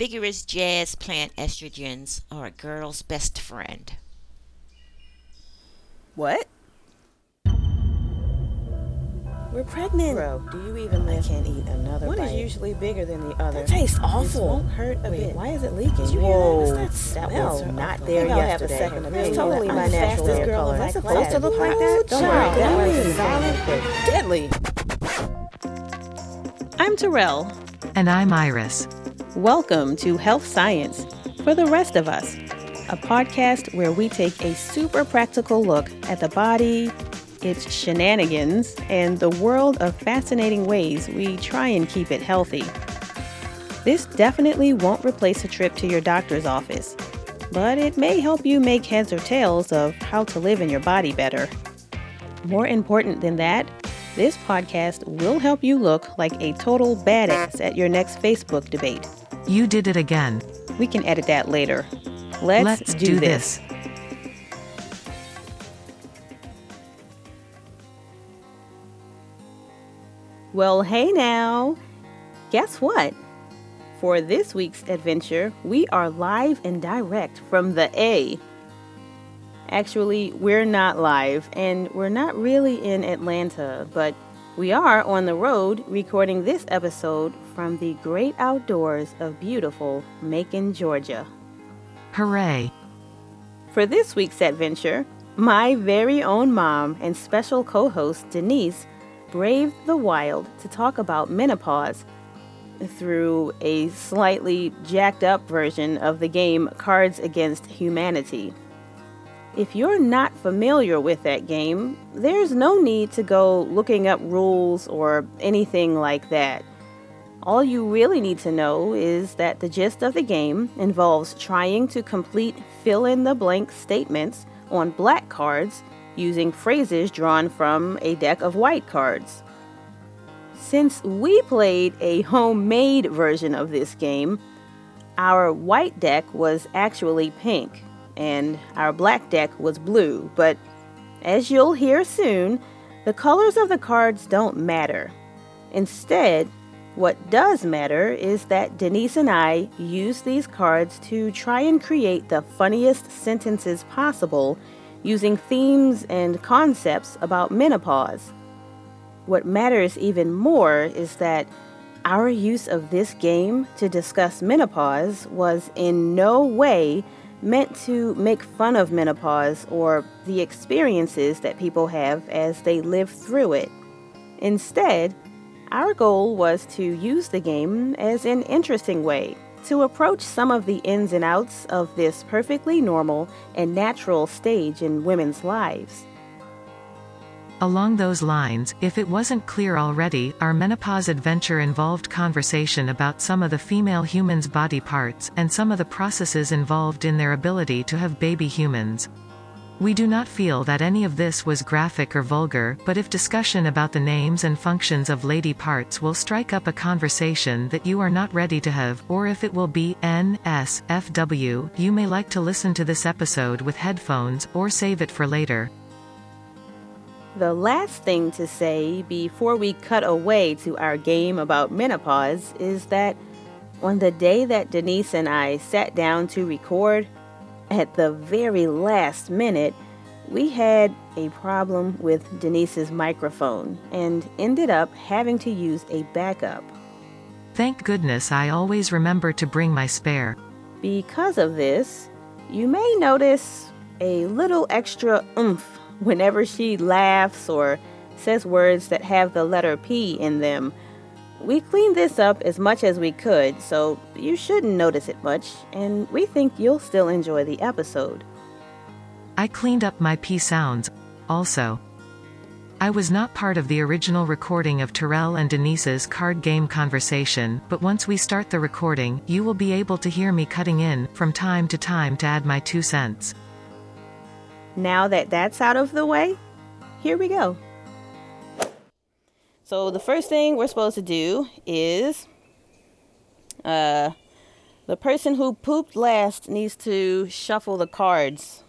vigorous jazz plant estrogens are a girl's best friend. What? We're pregnant. Bro, do you even live? I can't eat another One bite. is usually bigger than the other. That tastes This awful. won't hurt a Wait, bit. why is it leaking? Did you hear that? Whoa, What's that that smell? was not I there think I'll have a yesterday. second It's opinion. totally I'm my natural fastest hair girl color. in my It's class. supposed to look like that. Don't worry, that that was was solid. Deadly. I'm Terrell. And I'm Iris. Welcome to Health Science for the Rest of Us, a podcast where we take a super practical look at the body, its shenanigans, and the world of fascinating ways we try and keep it healthy. This definitely won't replace a trip to your doctor's office, but it may help you make heads or tails of how to live in your body better. More important than that, this podcast will help you look like a total badass at your next Facebook debate. You did it again. We can edit that later. Let's, Let's do, do this. this. Well, hey now. Guess what? For this week's adventure, we are live and direct from the A. Actually, we're not live, and we're not really in Atlanta, but we are on the road recording this episode from the great outdoors of beautiful Macon, Georgia. Hooray. For this week's adventure, my very own mom and special co host Denise braved the wild to talk about menopause through a slightly jacked up version of the game Cards Against Humanity. If you're not familiar with that game, there's no need to go looking up rules or anything like that. All you really need to know is that the gist of the game involves trying to complete fill in the blank statements on black cards using phrases drawn from a deck of white cards. Since we played a homemade version of this game, our white deck was actually pink and our black deck was blue, but as you'll hear soon, the colors of the cards don't matter. Instead, what does matter is that Denise and I use these cards to try and create the funniest sentences possible using themes and concepts about menopause. What matters even more is that our use of this game to discuss menopause was in no way meant to make fun of menopause or the experiences that people have as they live through it. Instead, our goal was to use the game as an interesting way to approach some of the ins and outs of this perfectly normal and natural stage in women's lives. Along those lines, if it wasn't clear already, our menopause adventure involved conversation about some of the female humans' body parts, and some of the processes involved in their ability to have baby humans. We do not feel that any of this was graphic or vulgar, but if discussion about the names and functions of lady parts will strike up a conversation that you are not ready to have, or if it will be NSFW, you may like to listen to this episode with headphones, or save it for later. The last thing to say before we cut away to our game about menopause is that on the day that Denise and I sat down to record, at the very last minute, we had a problem with Denise's microphone and ended up having to use a backup. Thank goodness I always remember to bring my spare. Because of this, you may notice a little extra oomph whenever she laughs or says words that have the letter P in them. We cleaned this up as much as we could, so you shouldn't notice it much, and we think you'll still enjoy the episode. I cleaned up my P sounds, also. I was not part of the original recording of Terrell and Denise's card game conversation, but once we start the recording, you will be able to hear me cutting in, from time to time to add my two cents. Now that that's out of the way, here we go. So the first thing we're supposed to do is uh the person who pooped last needs to shuffle the cards.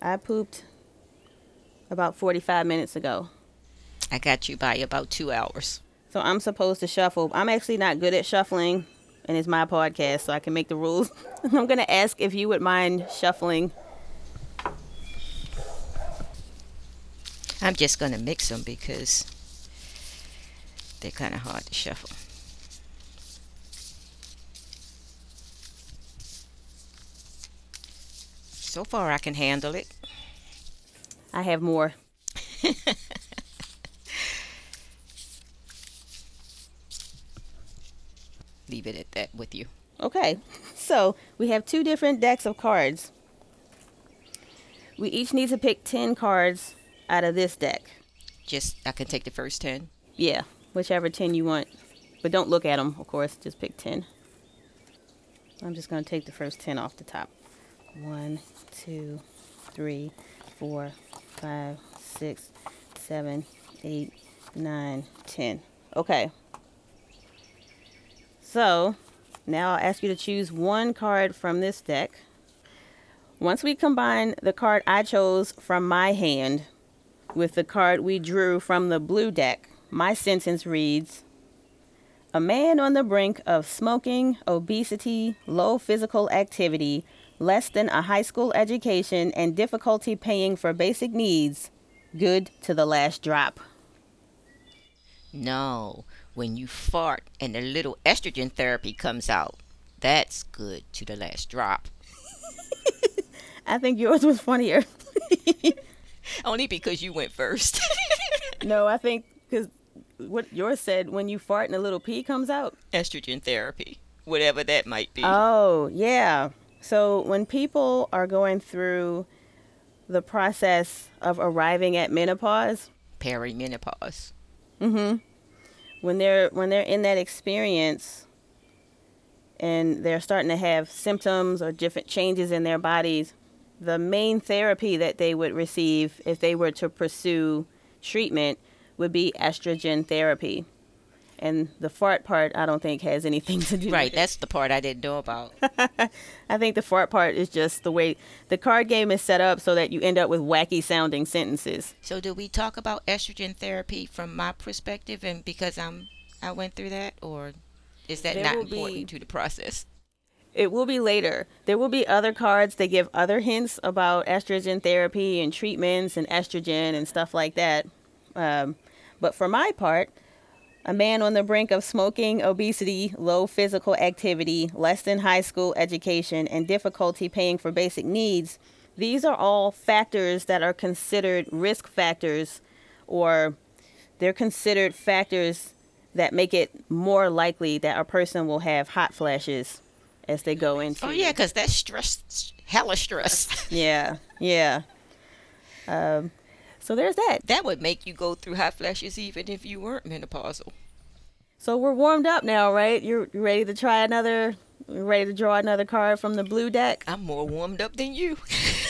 I pooped about 45 minutes ago. I got you by about two hours. So I'm supposed to shuffle. I'm actually not good at shuffling. and it's my podcast, so I can make the rules. I'm going to ask if you would mind shuffling. I'm just going to mix them because they're kind of hard to shuffle. So far, I can handle it. I have more. Leave it at that with you. Okay, so we have two different decks of cards. We each need to pick 10 cards out of this deck. Just, I can take the first 10. Yeah, whichever 10 you want. But don't look at them, of course, just pick 10. I'm just going to take the first 10 off the top. One, two, three, four, five, six, seven, eight, nine, ten. Okay. So now I'll ask you to choose one card from this deck. Once we combine the card I chose from my hand with the card we drew from the blue deck, my sentence reads A man on the brink of smoking, obesity, low physical activity, less than a high school education, and difficulty paying for basic needs, good to the last drop. No, when you fart and a little estrogen therapy comes out, that's good to the last drop. I think yours was funnier. Only because you went first. no, I think because what yours said when you fart and a little pee comes out. estrogen therapy, whatever that might be. Oh, yeah. So when people are going through the process of arriving at menopause, Perimenopause. Mhm. When they're when they're in that experience and they're starting to have symptoms or different changes in their bodies, the main therapy that they would receive if they were to pursue treatment would be estrogen therapy. And the fart part, I don't think has anything to do Right, with it. that's the part I didn't know about. I think the fart part is just the way the card game is set up so that you end up with wacky sounding sentences. so, do we talk about estrogen therapy from my perspective, and because I'm I went through that, or is that There not important be- to the process? It will be later. There will be other cards that give other hints about estrogen therapy and treatments and estrogen and stuff like that. Um, but for my part, a man on the brink of smoking, obesity, low physical activity, less than high school education, and difficulty paying for basic needs, these are all factors that are considered risk factors or they're considered factors that make it more likely that a person will have hot flashes as they go into Oh yeah, because that's stress, hella stress. yeah yeah um, so there's that. That would make you go through hot flashes even if you weren't menopausal. so we're warmed up now right? You're ready to try another ready to draw another card from the blue deck? I'm more warmed up than you.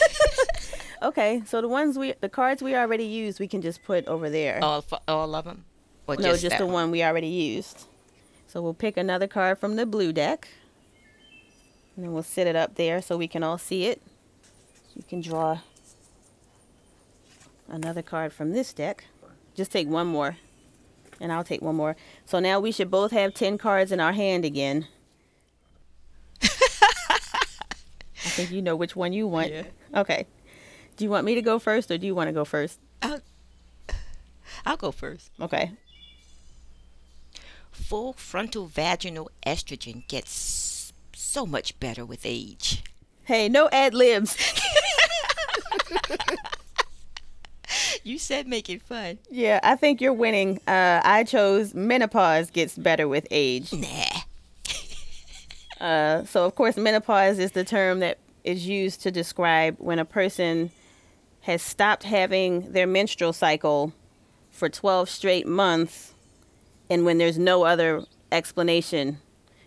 okay so the ones we the cards we already used we can just put over there. All, all of them, or no just, that the one? we already used. So we'll pick another card from the blue deck. And then we'll sit it up there so we can all see it. You can draw another card from this deck. Just take one more and I'll take one more. So now we should both have 10 cards in our hand again. I think you know which one you want. Yeah. okay. Do you want me to go first or do you want to go first? I'll, I'll go first. okay. Full frontal vaginal estrogen gets so much better with age. hey no ad libs You said make it fun. Yeah, I think you're winning. Uh, I chose menopause gets better with age. Nah. Uh, so, of course, menopause is the term that is used to describe when a person has stopped having their menstrual cycle for 12 straight months and when there's no other explanation.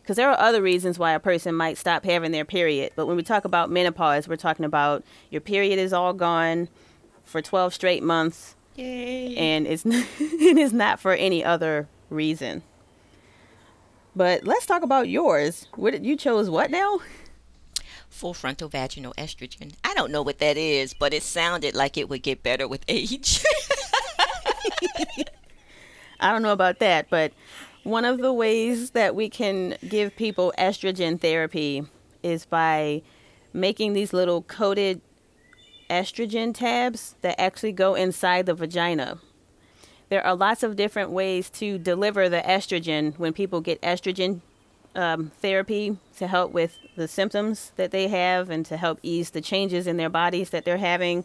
Because there are other reasons why a person might stop having their period. But when we talk about menopause, we're talking about your period is all gone for 12 straight months Yay. and it's it is not for any other reason. But let's talk about yours. What you chose? What now? Full frontal vaginal estrogen. I don't know what that is, but it sounded like it would get better with age. I don't know about that, but One of the ways that we can give people estrogen therapy is by making these little coated estrogen tabs that actually go inside the vagina. There are lots of different ways to deliver the estrogen when people get estrogen um, therapy to help with the symptoms that they have and to help ease the changes in their bodies that they're having.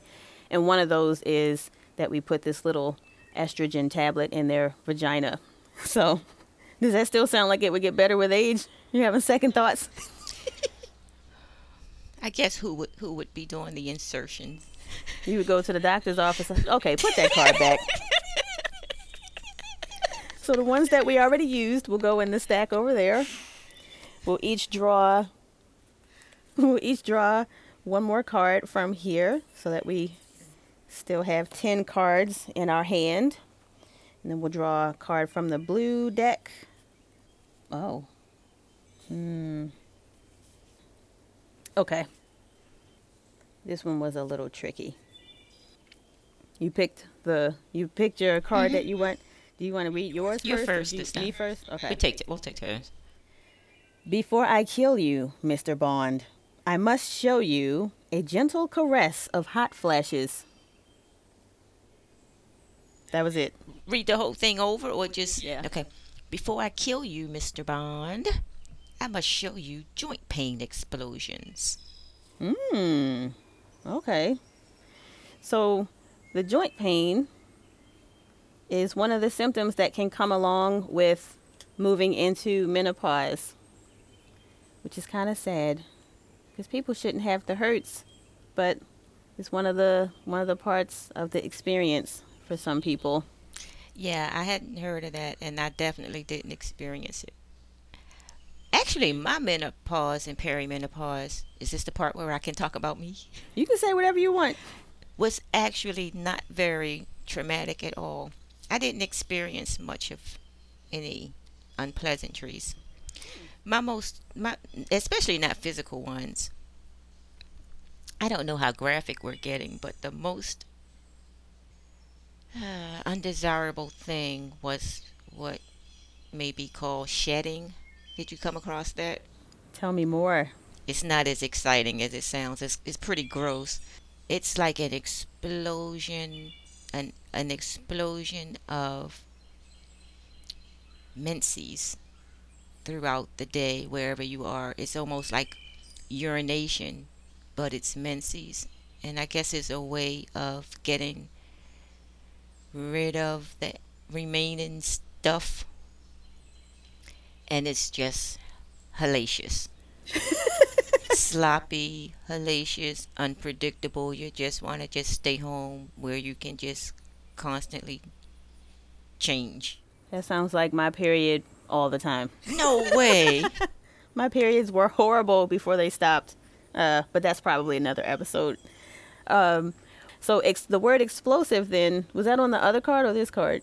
And one of those is that we put this little estrogen tablet in their vagina. So, does that still sound like it would get better with age? You having second thoughts? I guess who would who would be doing the insertions? You would go to the doctor's office. Okay, put that card back. so the ones that we already used will go in the stack over there. We'll each draw. We'll each draw one more card from here, so that we still have ten cards in our hand. And then we'll draw a card from the blue deck. Oh. Hmm. Okay. This one was a little tricky. You picked the you picked your card that mm-hmm. you want. Do you want to read yours You first? first you- this time. Me first. Okay. We take we'll take turns. Before I kill you, Mr. Bond, I must show you a gentle caress of hot flashes. That was it. Read the whole thing over or just Yeah. okay. Before I kill you, Mr. Bond, I must show you joint pain explosions. Hmm. Okay. So, the joint pain is one of the symptoms that can come along with moving into menopause, which is kind of sad because people shouldn't have the hurts, but it's one of the one of the parts of the experience for some people. Yeah, I hadn't heard of that, and I definitely didn't experience it. Actually, my menopause and perimenopause is this the part where I can talk about me? You can say whatever you want. Was actually not very traumatic at all. I didn't experience much of any unpleasantries. My most, my especially not physical ones. I don't know how graphic we're getting, but the most uh, undesirable thing was what may be called shedding. Did you come across that? Tell me more. It's not as exciting as it sounds. It's, it's pretty gross. It's like an explosion, an an explosion of menses throughout the day wherever you are. It's almost like urination, but it's menses, and I guess it's a way of getting rid of the remaining stuff, and it's just hellacious sloppy, hellacious, unpredictable. You just want to just stay home where you can just constantly change. That sounds like my period all the time. No way. My periods were horrible before they stopped, uh, but that's probably another episode. Um, so ex- the word explosive then was that on the other card or this card?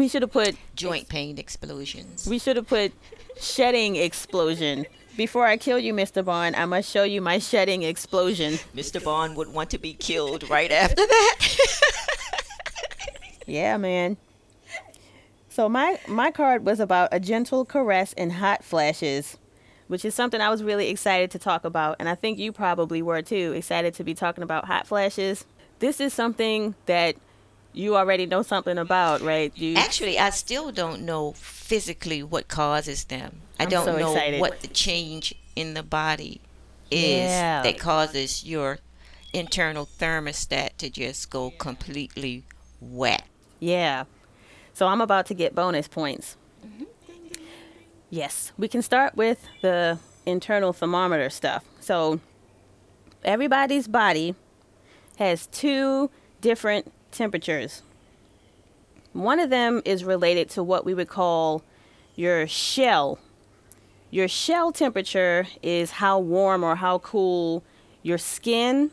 We should have put Joint pain explosions. we should have put shedding explosion. Before I kill you, Mr. Bond, I must show you my shedding explosion. Mr. Bond would want to be killed right after that. Yeah, man. So my my card was about a gentle caress and hot flashes, which is something I was really excited to talk about, and I think you probably were too, excited to be talking about hot flashes. This is something that you already know something about, right? You Actually, I still don't know physically what causes them. I I'm don't so know excited. what the change in the body is Yeah. that causes your internal thermostat to just go completely wet. Yeah. So I'm about to get bonus points. Mm-hmm. Yes, we can start with the internal thermometer stuff. So everybody's body has two different temperatures. One of them is related to what we would call your shell. Your shell temperature is how warm or how cool your skin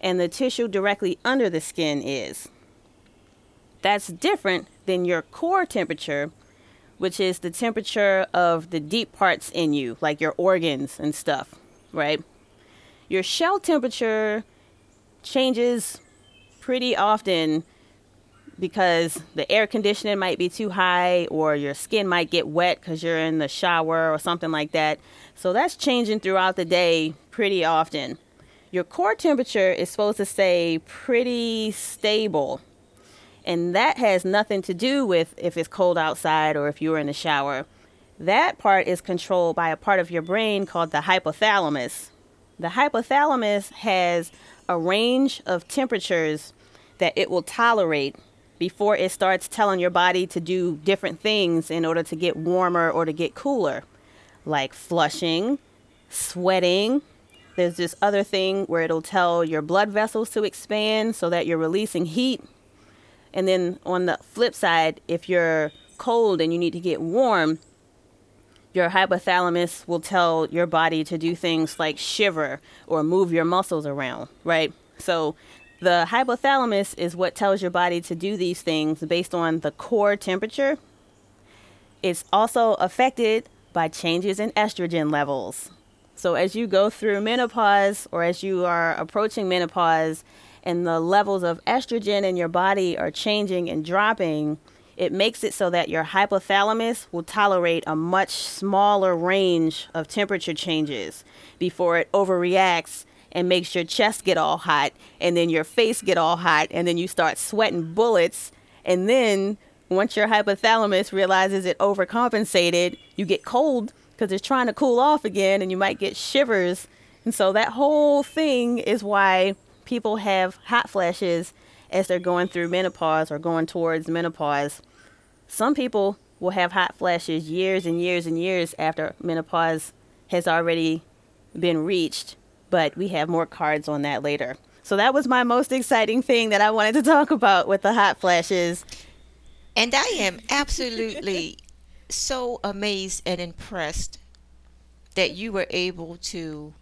and the tissue directly under the skin is. That's different than your core temperature, which is the temperature of the deep parts in you, like your organs and stuff, right? Your shell temperature changes pretty often because the air conditioning might be too high or your skin might get wet because you're in the shower or something like that. So that's changing throughout the day pretty often. Your core temperature is supposed to stay pretty stable. And that has nothing to do with if it's cold outside or if you're in the shower. That part is controlled by a part of your brain called the hypothalamus. The hypothalamus has a range of temperatures that it will tolerate before it starts telling your body to do different things in order to get warmer or to get cooler, like flushing, sweating. There's this other thing where it'll tell your blood vessels to expand so that you're releasing heat. And then on the flip side, if you're cold and you need to get warm, your hypothalamus will tell your body to do things like shiver or move your muscles around, right? So the hypothalamus is what tells your body to do these things based on the core temperature. It's also affected by changes in estrogen levels. So as you go through menopause or as you are approaching menopause and the levels of estrogen in your body are changing and dropping, it makes it so that your hypothalamus will tolerate a much smaller range of temperature changes before it overreacts and makes your chest get all hot and then your face get all hot and then you start sweating bullets and then once your hypothalamus realizes it overcompensated, you get cold because it's trying to cool off again and you might get shivers. And so that whole thing is why people have hot flashes as they're going through menopause or going towards menopause. Some people will have hot flashes years and years and years after menopause has already been reached, but we have more cards on that later. So that was my most exciting thing that I wanted to talk about with the hot flashes. And I am absolutely so amazed and impressed that you were able to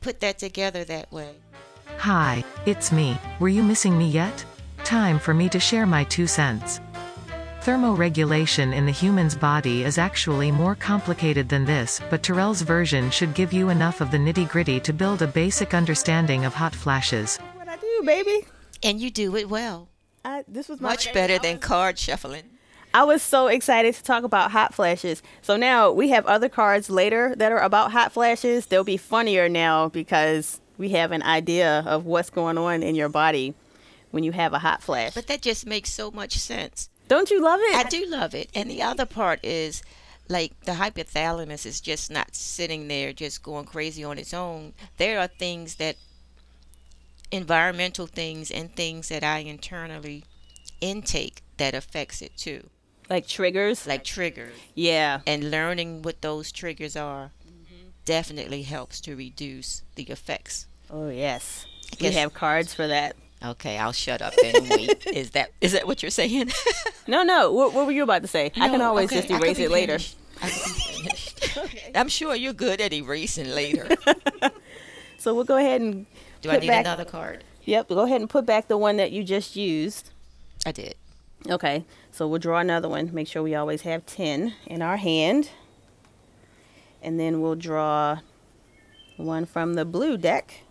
put that together that way. Hi, it's me. Were you missing me yet? Time for me to share my two cents. Thermoregulation in the human's body is actually more complicated than this, but Terrell's version should give you enough of the nitty gritty to build a basic understanding of hot flashes. What I do, baby? And you do it well. I, this was my Much better than card shuffling. I was so excited to talk about hot flashes. So now we have other cards later that are about hot flashes. They'll be funnier now because we have an idea of what's going on in your body when you have a hot flash. But that just makes so much sense. Don't you love it? I do love it. And the other part is like the hypothalamus is just not sitting there just going crazy on its own. There are things that environmental things and things that I internally intake that affects it too. Like triggers? Like triggers. Yeah. And learning what those triggers are definitely helps to reduce the effects. Oh, yes. We have cards for that. Okay, I'll shut up and wait. is that is that what you're saying? No, no. What, what were you about to say? I can always okay, just erase it later. finished. I could be finished. I'm sure you're good at erasing later. So we'll go ahead and Do I need back- another card? Yep, go ahead and put back the one that you just used. I did. Okay, so we'll draw another one. Make sure we always have 10 in our hand. And then we'll draw one from the blue deck.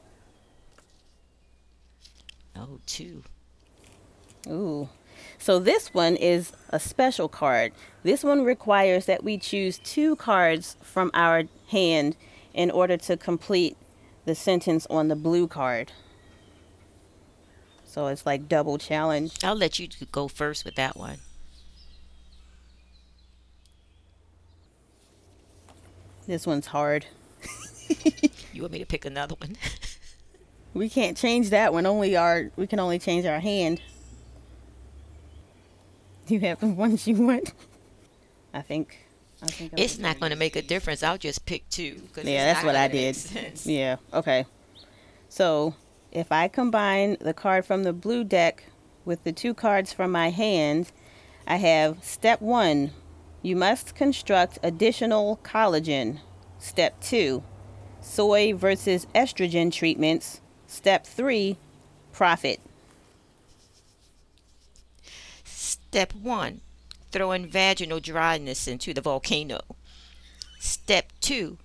Oh, two. Ooh. So this one is a special card. This one requires that we choose two cards from our hand in order to complete the sentence on the blue card. So it's like double challenge. I'll let you go first with that one. This one's hard. You want me to pick another one? We can't change that one. Only our we can only change our hand. Do you have the ones you want? I think. I think. It's not going to make a difference. I'll just pick two. Yeah, that's what I did. Yeah. Okay. So if I combine the card from the blue deck with the two cards from my hand, I have step one. You must construct additional collagen. Step two. Soy versus estrogen treatments. Step three. Profit. Step one, throwing vaginal dryness into the volcano. Step two,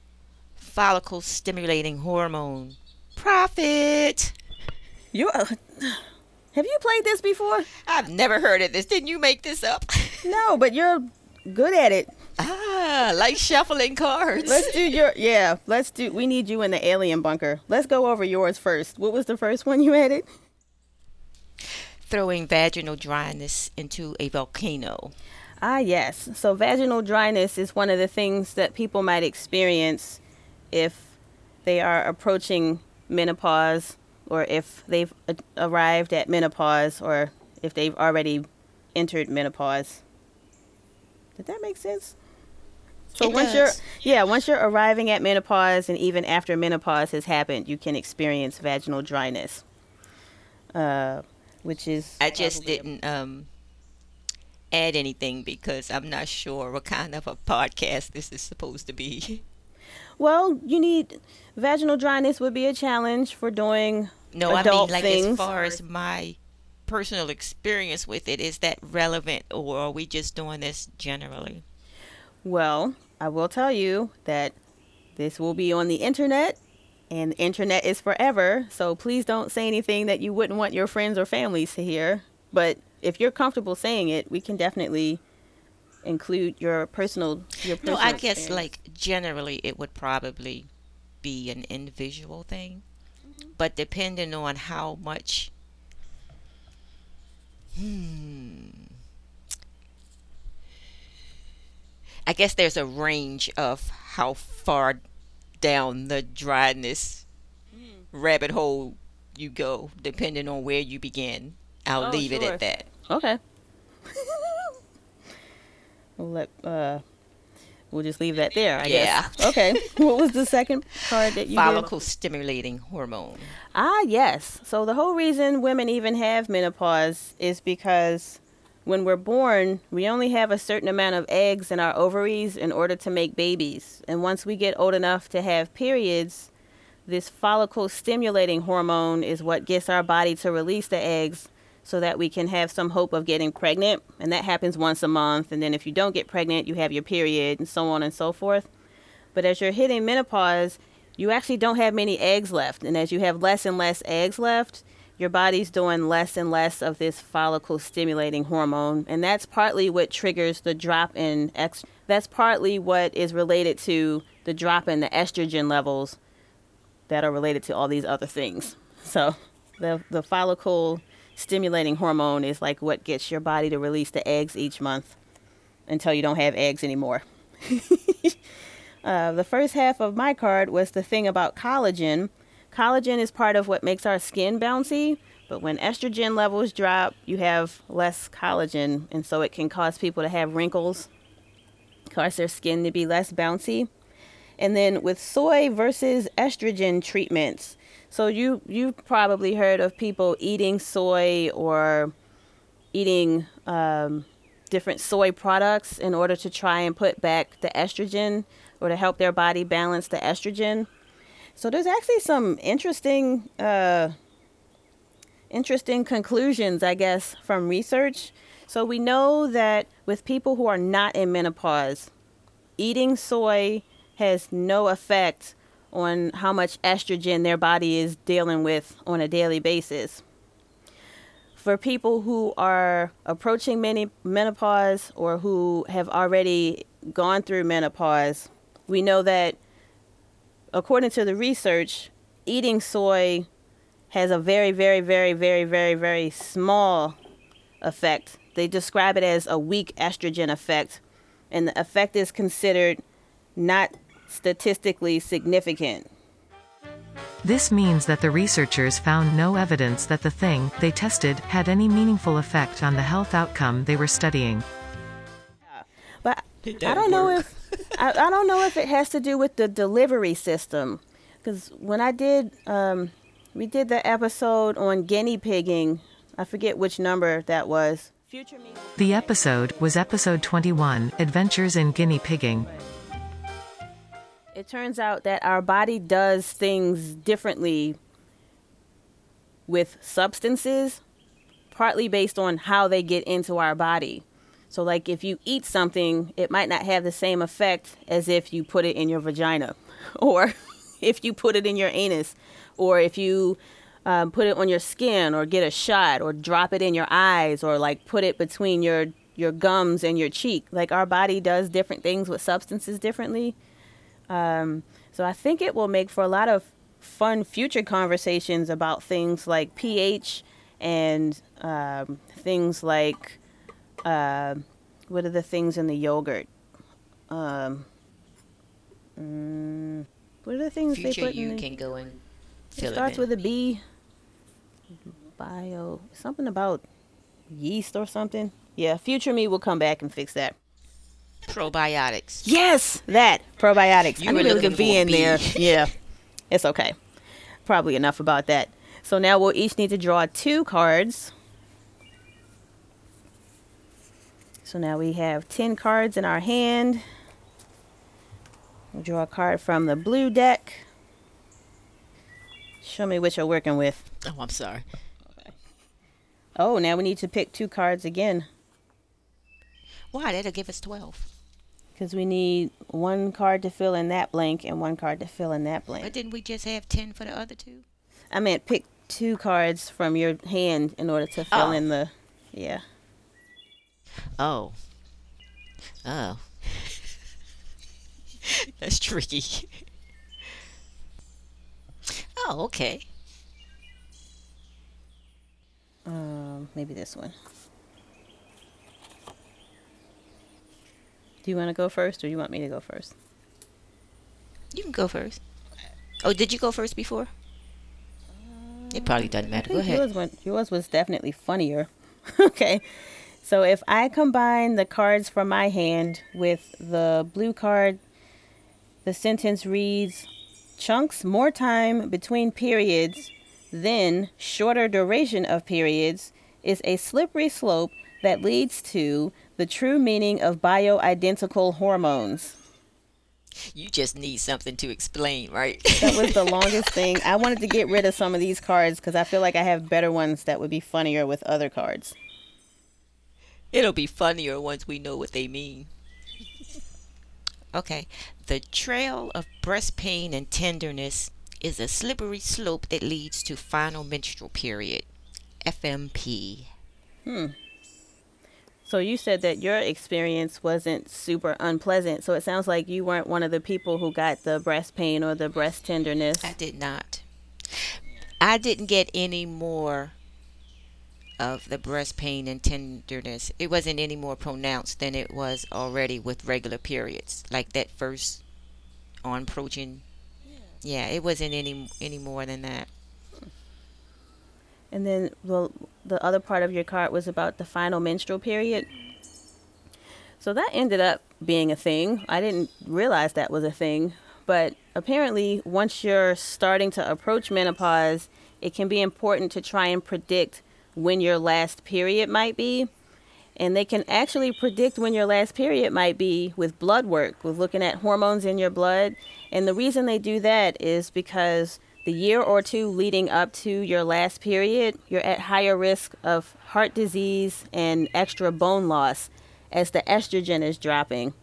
follicle stimulating hormone. Profit. You. Have you played this before? I've never heard of this. Didn't you make this up? No, but you're good at it. ah, like shuffling cards. Let's do your yeah. Let's do. We need you in the alien bunker. Let's go over yours first. What was the first one you added? Throwing vaginal dryness into a volcano. Ah, yes. So vaginal dryness is one of the things that people might experience if they are approaching menopause or if they've arrived at menopause or if they've already entered menopause. Did that make sense? So It once does. you're yeah, once you're arriving at menopause and even after menopause has happened, you can experience vaginal dryness. Uh, which is I just didn't um add anything because I'm not sure what kind of a podcast this is supposed to be. Well, you need vaginal dryness would be a challenge for doing No, I mean adult like things. as far as my personal experience with it, is that relevant or are we just doing this generally? Well, I will tell you that this will be on the internet and the internet is forever, so please don't say anything that you wouldn't want your friends or families to hear. But if you're comfortable saying it, we can definitely include your personal your No, personal I guess experience. like generally it would probably be an individual thing. Mm-hmm. But depending on how much hmm I guess there's a range of how far down the dryness rabbit hole you go depending on where you begin. I'll Oh, leave it at that. Okay. we'll let uh we'll just leave that there, I Yeah. guess. Okay. what was the second card that you? Follicle stimulating hormone. Ah, yes. So the whole reason women even have menopause is because when we're born, we only have a certain amount of eggs in our ovaries in order to make babies. And once we get old enough to have periods, this follicle stimulating hormone is what gets our body to release the eggs so that we can have some hope of getting pregnant. And that happens once a month. And then if you don't get pregnant, you have your period and so on and so forth. But as you're hitting menopause, you actually don't have many eggs left. And as you have less and less eggs left, your body's doing less and less of this follicle stimulating hormone. And that's partly what triggers the drop in ex- that's partly what is related to the drop in the estrogen levels that are related to all these other things. So the the follicle stimulating hormone is like what gets your body to release the eggs each month until you don't have eggs anymore. Uh, the first half of my card was the thing about collagen. Collagen is part of what makes our skin bouncy, but when estrogen levels drop, you have less collagen, and so it can cause people to have wrinkles, cause their skin to be less bouncy. And then with soy versus estrogen treatments, so you you've probably heard of people eating soy or eating um, different soy products in order to try and put back the estrogen or to help their body balance the estrogen. So there's actually some interesting uh, interesting conclusions, I guess, from research. So we know that with people who are not in menopause, eating soy has no effect on how much estrogen their body is dealing with on a daily basis. For people who are approaching meni- menopause or who have already gone through menopause, we know that according to the research, eating soy has a very, very, very, very, very, very small effect. They describe it as a weak estrogen effect, and the effect is considered not statistically significant. This means that the researchers found no evidence that the thing they tested had any meaningful effect on the health outcome they were studying. But I don't know if I, I don't know if it has to do with the delivery system, because when I did um, we did the episode on guinea pigging, I forget which number that was. Future me. The episode was episode 21 Adventures in Guinea Pigging. It turns out that our body does things differently with substances, partly based on how they get into our body. So, like if you eat something, it might not have the same effect as if you put it in your vagina, or if you put it in your anus, or if you um, put it on your skin or get a shot or drop it in your eyes or like put it between your your gums and your cheek. Like our body does different things with substances differently. Um, so I think it will make for a lot of fun future conversations about things like pH and um, things like uh, what are the things in the yogurt? Um, mm, what are the things they put you in? Can go and it fill it, starts in. with a B. Bio something about yeast or something. Yeah, future me will come back and fix that. Probiotics. Yes, that probiotics. You I knew there was a looking B in there. Yeah, it's okay. Probably enough about that. So now we'll each need to draw two cards. So now we have 10 cards in our hand. We'll draw a card from the blue deck. Show me what you're working with. Oh, I'm sorry. Oh, now we need to pick two cards again Why? That'll give us twelve. Because we need one card to fill in that blank and one card to fill in that blank. But didn't we just have ten for the other two? I meant pick two cards from your hand in order to fill Oh. in the. Yeah. Oh. Oh. That's tricky. oh, okay. Um, maybe this one. Do you want to go first, or you want me to go first? You can go first. Oh, did you go first before? Um, it probably doesn't matter. Go ahead. yours, went, yours was definitely funnier. okay. So if I combine the cards from my hand with the blue card, the sentence reads chunks more time between periods, then shorter duration of periods is a slippery slope that leads to the true meaning of bioidentical hormones. You just need something to explain, right? That was the longest thing. I wanted to get rid of some of these cards because I feel like I have better ones that would be funnier with other cards. It'll be funnier once we know what they mean. Okay. The trail of breast pain and tenderness is a slippery slope that leads to final menstrual period. FMP. Hmm. So you said that your experience wasn't super unpleasant. So it sounds like you weren't one of the people who got the breast pain or the breast tenderness. I did not. I didn't get any more of the breast pain and tenderness. It wasn't any more pronounced than it was already with regular periods. Like that first on approaching. Yeah, it wasn't any any more than that. And then well, the other part of your card was about the final menstrual period. So that ended up being a thing. I didn't realize that was a thing, but apparently once you're starting to approach menopause, it can be important to try and predict when your last period might be. And they can actually predict when your last period might be with blood work, with looking at hormones in your blood. And the reason they do that is because the year or two leading up to your last period, you're at higher risk of heart disease and extra bone loss as the estrogen is dropping,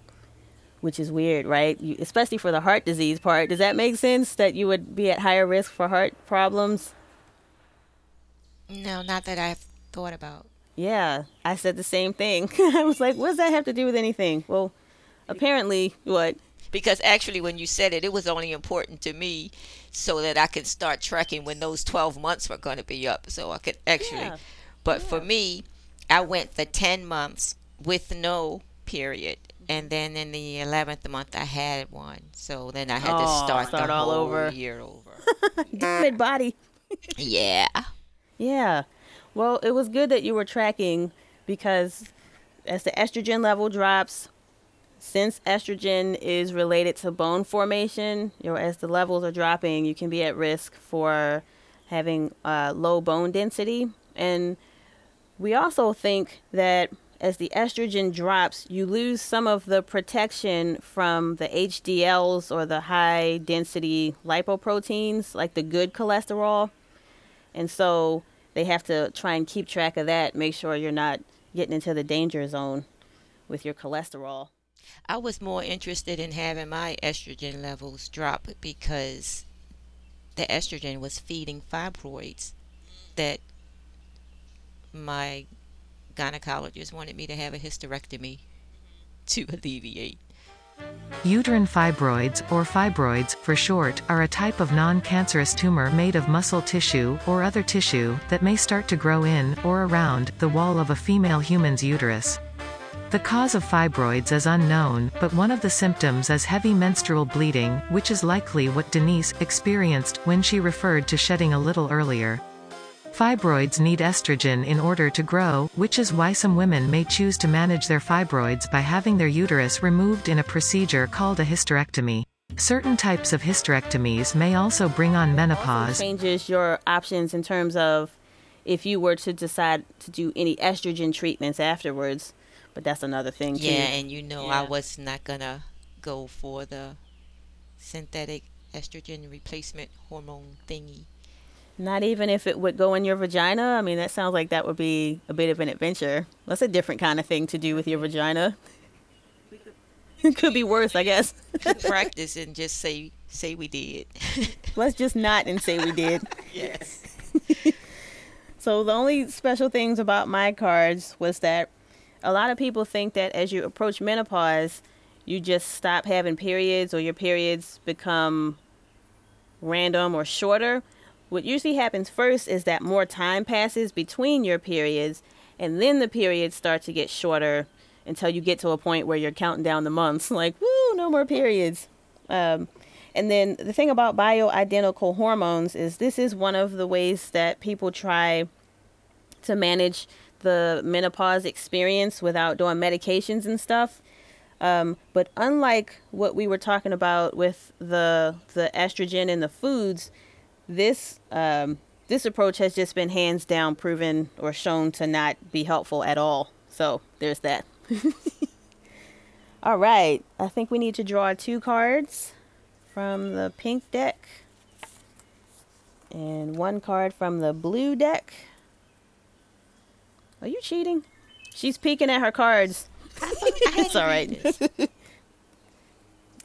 which is weird, right? You, especially for the heart disease part. Does that make sense that you would be at higher risk for heart problems? No, not that I've thought about. Yeah, I said the same thing. I was like, what does that have to do with anything? Well, apparently, what? Because actually, when you said it, it was only important to me so that I could start tracking when those 12 months were going to be up. So I could actually. Yeah, But for me, I went the 10 months with no period. And then in the 11th month, I had one. So then I had to Oh, start, start the all whole over. year over. It, body. yeah. Yeah. Well, it was good that you were tracking because as the estrogen level drops, since estrogen is related to bone formation, you know, as the levels are dropping, you can be at risk for having uh, low bone density. And we also think that as the estrogen drops, you lose some of the protection from the HDLs or the high density lipoproteins, like the good cholesterol. And so they have to try and keep track of that, make sure you're not getting into the danger zone with your cholesterol. I was more interested in having my estrogen levels drop because the estrogen was feeding fibroids that my gynecologist wanted me to have a hysterectomy to alleviate. Uterine fibroids, or fibroids for short, are a type of non-cancerous tumor made of muscle tissue or other tissue that may start to grow in or around the wall of a female human's uterus. The cause of fibroids is unknown, but one of the symptoms is heavy menstrual bleeding, which is likely what Denise experienced when she referred to shedding a little earlier. Fibroids need estrogen in order to grow, which is why some women may choose to manage their fibroids by having their uterus removed in a procedure called a hysterectomy. Certain types of hysterectomies may also bring on menopause. Changes your options in terms of if you were to decide to do any estrogen treatments afterwards. But that's another thing too. Yeah, and you know I was not gonna go for the synthetic estrogen replacement hormone thingy. Not even if it would go in your vagina. I mean, that sounds like that would be a bit of an adventure. That's a different kind of thing to do with your vagina. It could be worse, I guess. Practice and just say say we did. Let's just not and say we did. yes. So the only special things about my cards was that a lot of people think that as you approach menopause, you just stop having periods or your periods become random or shorter. What usually happens first is that more time passes between your periods and then the periods start to get shorter until you get to a point where you're counting down the months like, woo, no more periods. Um, and then the thing about bioidentical hormones is this is one of the ways that people try to manage the menopause experience without doing medications and stuff. Um, but unlike what we were talking about with the the estrogen and the foods, this um, this approach has just been hands down proven or shown to not be helpful at all. So there's that. all right, I think we need to draw two cards from the pink deck and one card from the blue deck. Are you cheating? She's peeking at her cards. it's all right.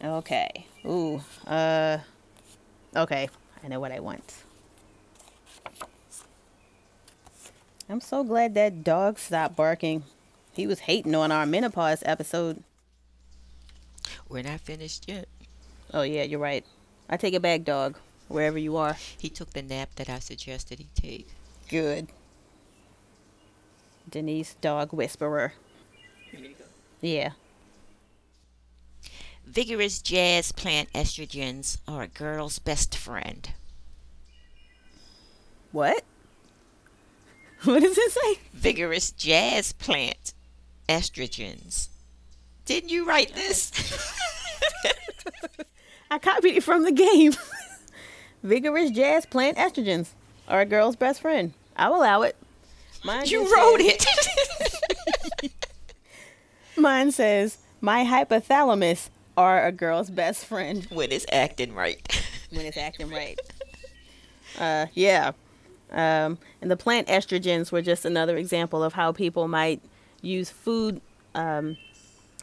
okay. Ooh. Uh. Okay. I know what I want. I'm so glad that dog stopped barking. He was hating on our menopause episode. We're not finished yet. Oh yeah, you're right. I take it back, dog. Wherever you are. He took the nap that I suggested he take. Good. Denise, dog whisperer. Yeah. Vigorous jazz plant estrogens are a girl's best friend. What? What does it say? Vigorous jazz plant estrogens. Didn't you write this? I copied it from the game. Vigorous jazz plant estrogens are a girl's best friend. I'll allow it. Mine you wrote says- it. Mine says, my hypothalamus are a girl's best friend when it's acting right. when it's acting right. Uh, yeah. Um, and the plant estrogens were just another example of how people might use food um,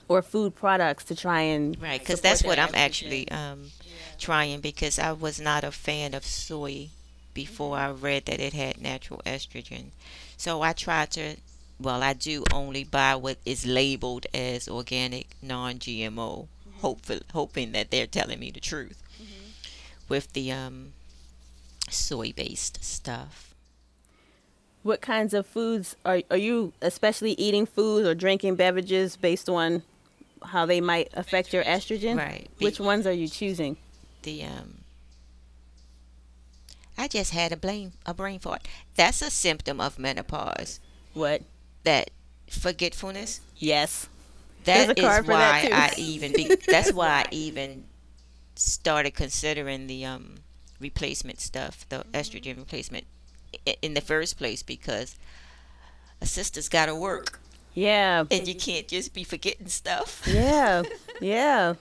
or food products to try and Right, because that's what I'm actually um, trying because I was not a fan of soy before I read that it had natural estrogen. So I try to, well, I do only buy what is labeled as organic, non GMO, hopeful, hoping that they're telling me the truth with the um, soy based stuff. What kinds of foods are are you especially eating foods or drinking beverages based on how they might affect your estrogen? Right. Which ones are you choosing? the um I just had a brain a brain fart. That's a symptom of menopause. What? That forgetfulness. Yes. That is That a is card for that, why. I even be, that's why I even started considering the um replacement stuff, the estrogen replacement in the first place because a sister's got to work Yeah. and you can't just be forgetting stuff. Yeah. yeah.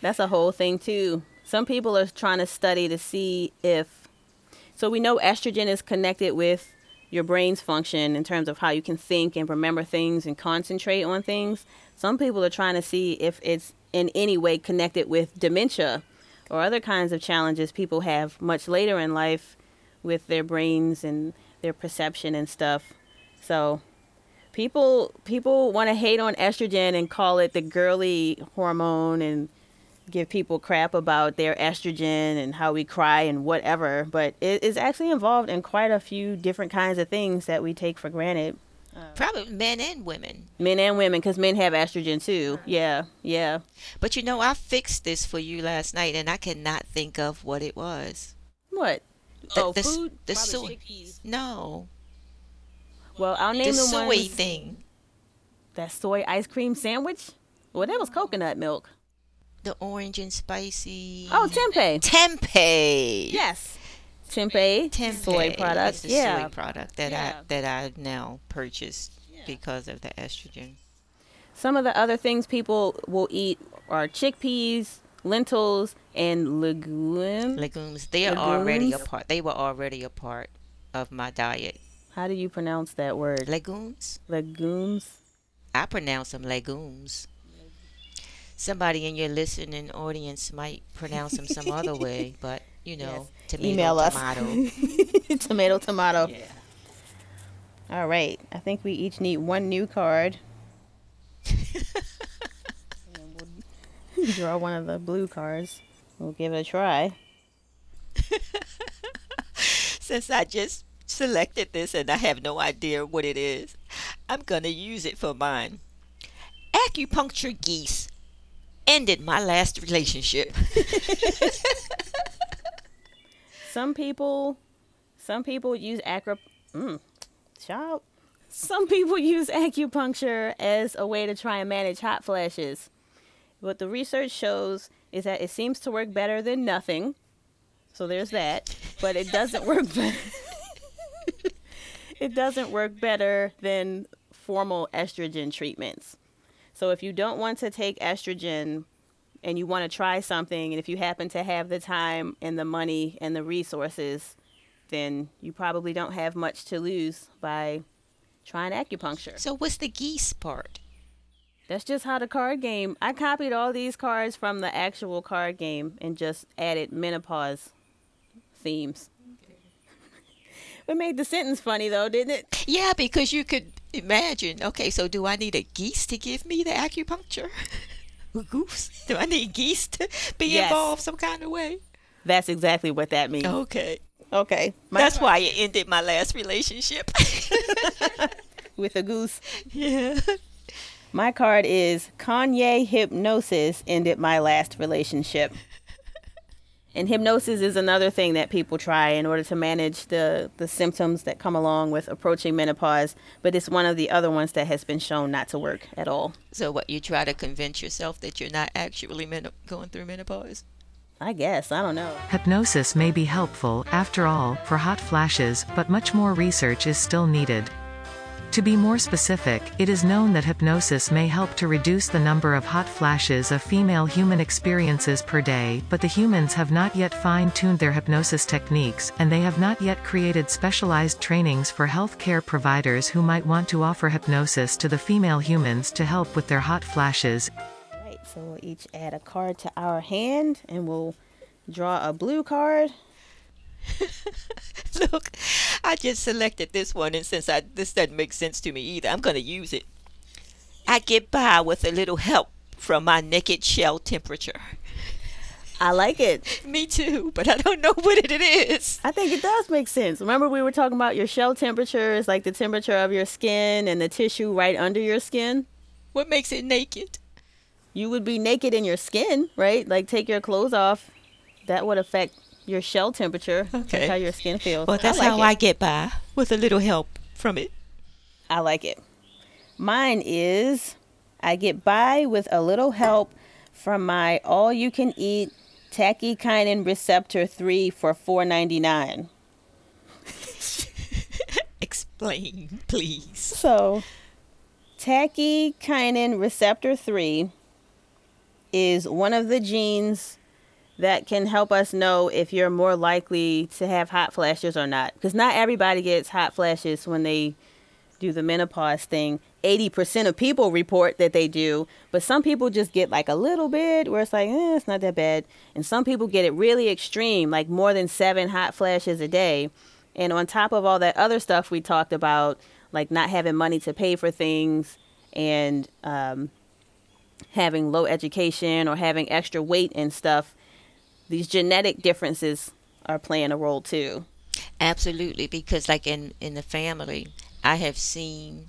That's a whole thing too. Some people are trying to study to see if so we know estrogen is connected with your brain's function in terms of how you can think and remember things and concentrate on things. Some people are trying to see if it's in any way connected with dementia or other kinds of challenges people have much later in life with their brains and their perception and stuff. So people people want to hate on estrogen and call it the girly hormone and give people crap about their estrogen and how we cry and whatever, but it is actually involved in quite a few different kinds of things that we take for granted. Uh, probably men and women. Men and women, because men have estrogen too. Yeah, yeah. But you know, I fixed this for you last night, and I cannot think of what it was. What? The- oh, the food. the Probably soy- No, Well, I'll the name the soy ones. thing, That soy ice cream sandwich. Well, that was coconut milk. The orange and spicy. Oh, tempeh. tempeh. Yes. Tempeh. tempeh. Soy It's product. the Yeah. soy product that Yeah. I that I now purchased because of the estrogen. Some of the other things people will eat are chickpeas, lentils, and legumes. Legumes. They are already a part. They were already a part of my diet. How do you pronounce that word? Legumes. Legumes. I pronounce them legumes. Somebody in your listening audience might pronounce them some other way, but you know, tomato, Email us. tomato. tomato, tomato. yeah. All right. I think we each need one new card. And we'll draw one of the blue cards. We'll give it a try. Since I just selected this and I have no idea what it is, I'm gonna use it for mine. Acupuncture geese ended my last relationship. Some people, some people use acro, mm, child. Some people use acupuncture as a way to try and manage hot flashes. What the research shows is that it seems to work better than nothing. So there's that, but it doesn't work better. it doesn't work better than formal estrogen treatments. So if you don't want to take estrogen and you want to try something, and if you happen to have the time and the money and the resources, then you probably don't have much to lose by trying acupuncture. So what's the geese part? That's just how the card game. I copied all these cards from the actual card game and just added menopause themes. it made the sentence funny though, didn't it? Yeah, because you could imagine. Okay, so do I need a geese to give me the acupuncture? A goose? Do I need geese to be Yes. involved some kind of way? That's exactly what that means. Okay. Okay. My That's why it ended my last relationship. with a goose. yeah. My card is Kanye hypnosis ended my last relationship. And hypnosis is another thing that people try in order to manage the, the symptoms that come along with approaching menopause, but it's one of the other ones that has been shown not to work at all. So what? You try to convince yourself that you're not actually men- going through menopause? I guess, I don't know. Hypnosis may be helpful, after all, for hot flashes, but much more research is still needed. To be more specific, it is known that hypnosis may help to reduce the number of hot flashes a female human experiences per day, but the humans have not yet fine-tuned their hypnosis techniques, and they have not yet created specialized trainings for healthcare providers who might want to offer hypnosis to the female humans to help with their hot flashes. Right, so we'll each add a card to our hand and we'll draw a blue card. Look, I just selected this one, and since I this doesn't make sense to me either, I'm going to use it. I get by with a little help from my naked shell temperature. I like it. Me too, but I don't know what it is. I think it does make sense. Remember, we were talking about your shell temperature is like the temperature of your skin and the tissue right under your skin. What makes it naked? You would be naked in your skin, right? Like take your clothes off. That would affect your shell temperature. That's Okay. how your skin feels. Well, that's I like how it. I get by with a little help from it. I like it. Mine is I get by with a little help from my all you can eat tachykinin receptor 3 for 4.99. Explain, please. So, tachykinin receptor 3 is one of the genes that can help us know if you're more likely to have hot flashes or not. Because not everybody gets hot flashes when they do the menopause thing. 80% of people report that they do, but some people just get like a little bit where it's like, eh, it's not that bad. And some people get it really extreme, like more than seven hot flashes a day. And on top of all that other stuff we talked about, like not having money to pay for things and um, having low education or having extra weight and stuff, these genetic differences are playing a role too. Absolutely, because like in in the family, I have seen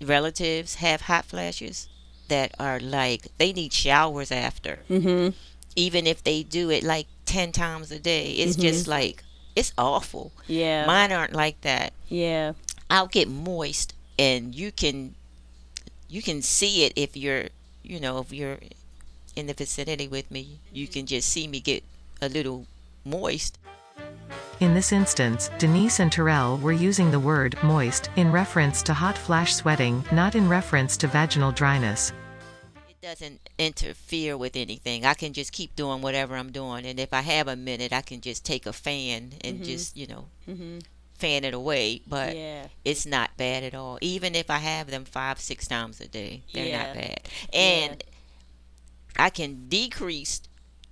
relatives have hot flashes that are like they need showers after. Mm-hmm. Even if they do it like 10 times a day. It's just like it's awful. Yeah. Mine aren't like that. yeah. I'll get moist and you can you can see it if you're you know if you're in the vicinity with me you can just see me get a little moist. In this instance, Denise and Terrell were using the word moist in reference to hot flash sweating, not in reference to vaginal dryness. it doesn't interfere with anything. I can just keep doing whatever i'm doing and if i have a minute i can just take a fan and mm-hmm. just you know mm-hmm. fan it away but Yeah. it's not bad at all. Even if i have them five six times a day they're Yeah. not bad and i can decrease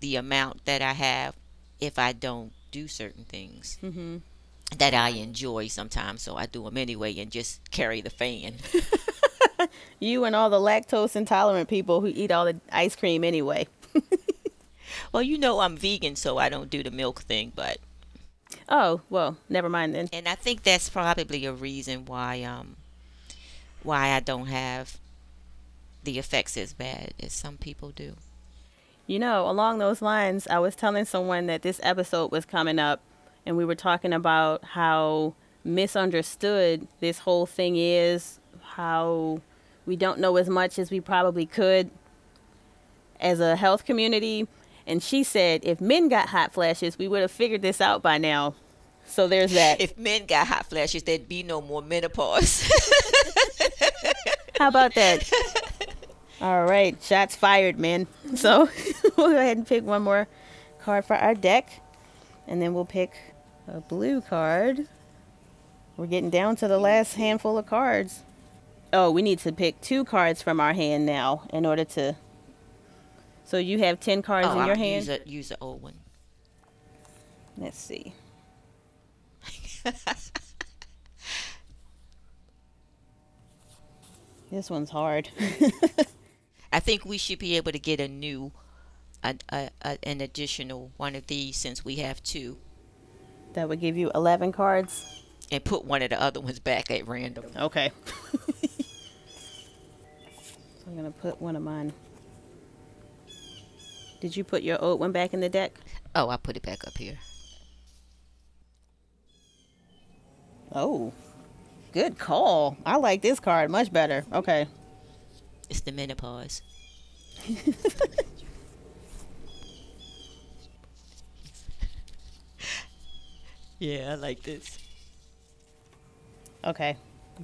the amount that i have if i don't do certain things Mm-hmm. that i enjoy sometimes so i do them anyway and just carry the fan You and all the lactose intolerant people who eat all the ice cream anyway. well you know i'm vegan so i don't do the milk thing but Oh, well, never mind then. and I think that's probably a reason why um why I don't have the effects as bad as some people do. You know, along those lines, I was telling someone that this episode was coming up, and we were talking about how misunderstood this whole thing is, how we don't know as much as we probably could as a health community. And she said if men got hot flashes, we would have figured this out by now. So there's that. If men got hot flashes, there'd be no more menopause. How about that? All right, shots fired, man. So we'll go ahead and pick one more card for our deck, and then we'll pick a blue card. We're getting down to the last handful of cards. Oh, we need to pick two cards from our hand now in order to. So you have ten cards oh, in I'll your hand. Use a, use the old one. Let's see. this one's hard. I think we should be able to get a new, a, a, a, an additional one of these since we have two, that would give you eleven cards. and put one of the other ones back at random. Okay. I'm gonna put one of mine. Did you put your old one back in the deck? Oh, I put it back up here. Oh, good call. I like this card much better. Okay. It's the menopause. yeah, I like this. Okay.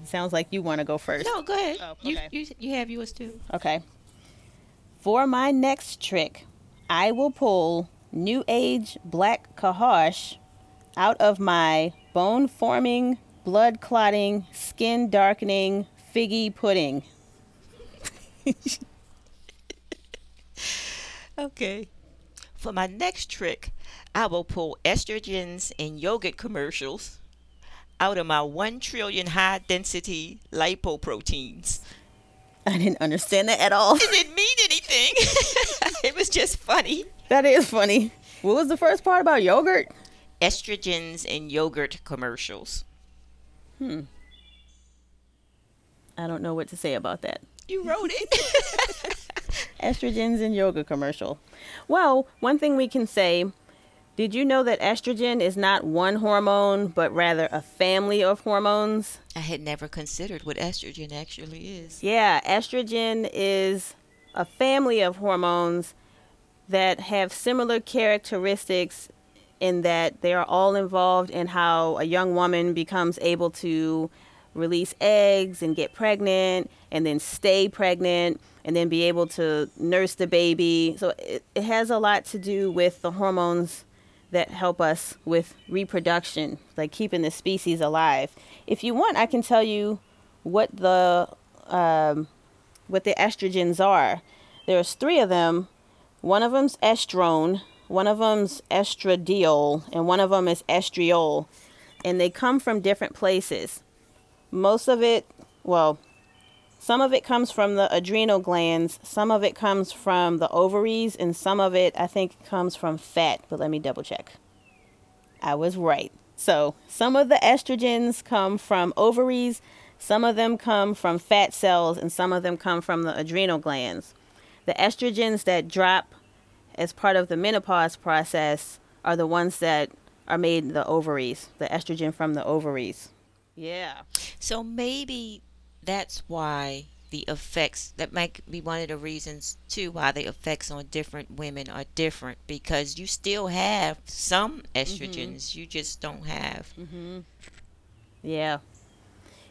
Sounds like you want to go first. No, go ahead. Oh, You okay. you you have yours too. Okay. For my next trick, I will pull New Age Black Cohosh out of my bone forming, blood clotting, skin darkening figgy pudding. Okay. For my next trick, I will pull estrogens and yogurt commercials out of my 1 trillion high density lipoproteins. I didn't understand that at all. It didn't mean anything. it was just funny. That is funny. What was the first part about yogurt? Estrogens and yogurt commercials. Hmm. I don't know what to say about that. You wrote it. Estrogens and yoga commercial. Well, one thing we can say did you know that estrogen is not one hormone, but rather a family of hormones? I had never considered what estrogen actually is. Yeah, estrogen is a family of hormones that have similar characteristics in that they are all involved in how a young woman becomes able to release eggs and get pregnant and then stay pregnant and then be able to nurse the baby. So it, it has a lot to do with the hormones that help us with reproduction, like keeping the species alive. If you want, I can tell you what the um, what the estrogens are. There's three of them. One of them's estrone, one of them's estradiol, and one of them is estriol, and they come from different places. Most of it, well, some of it comes from the adrenal glands, some of it comes from the ovaries, and some of it I think comes from fat, but let me double check. I was right. So, some of the estrogens come from ovaries, some of them come from fat cells, and some of them come from the adrenal glands. The estrogens that drop as part of the menopause process are the ones that are made in the ovaries, the estrogen from the ovaries. Yeah. So maybe that's why the effects that might be one of the reasons too why the effects on different women are different because you still have some estrogens you just don't have mm-hmm. Yeah.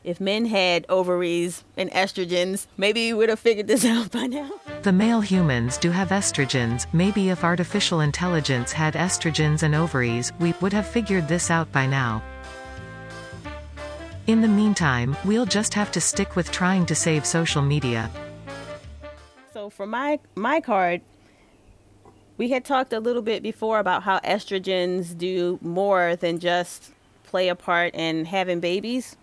If men had ovaries and estrogens, maybe we would have figured this out by now. The male humans do have estrogens. Maybe if artificial intelligence had estrogens and ovaries, we would have figured this out by now. In the meantime, we'll just have to stick with trying to save social media. So for my my card, we had talked a little bit before about how estrogens do more than just play a part in having babies.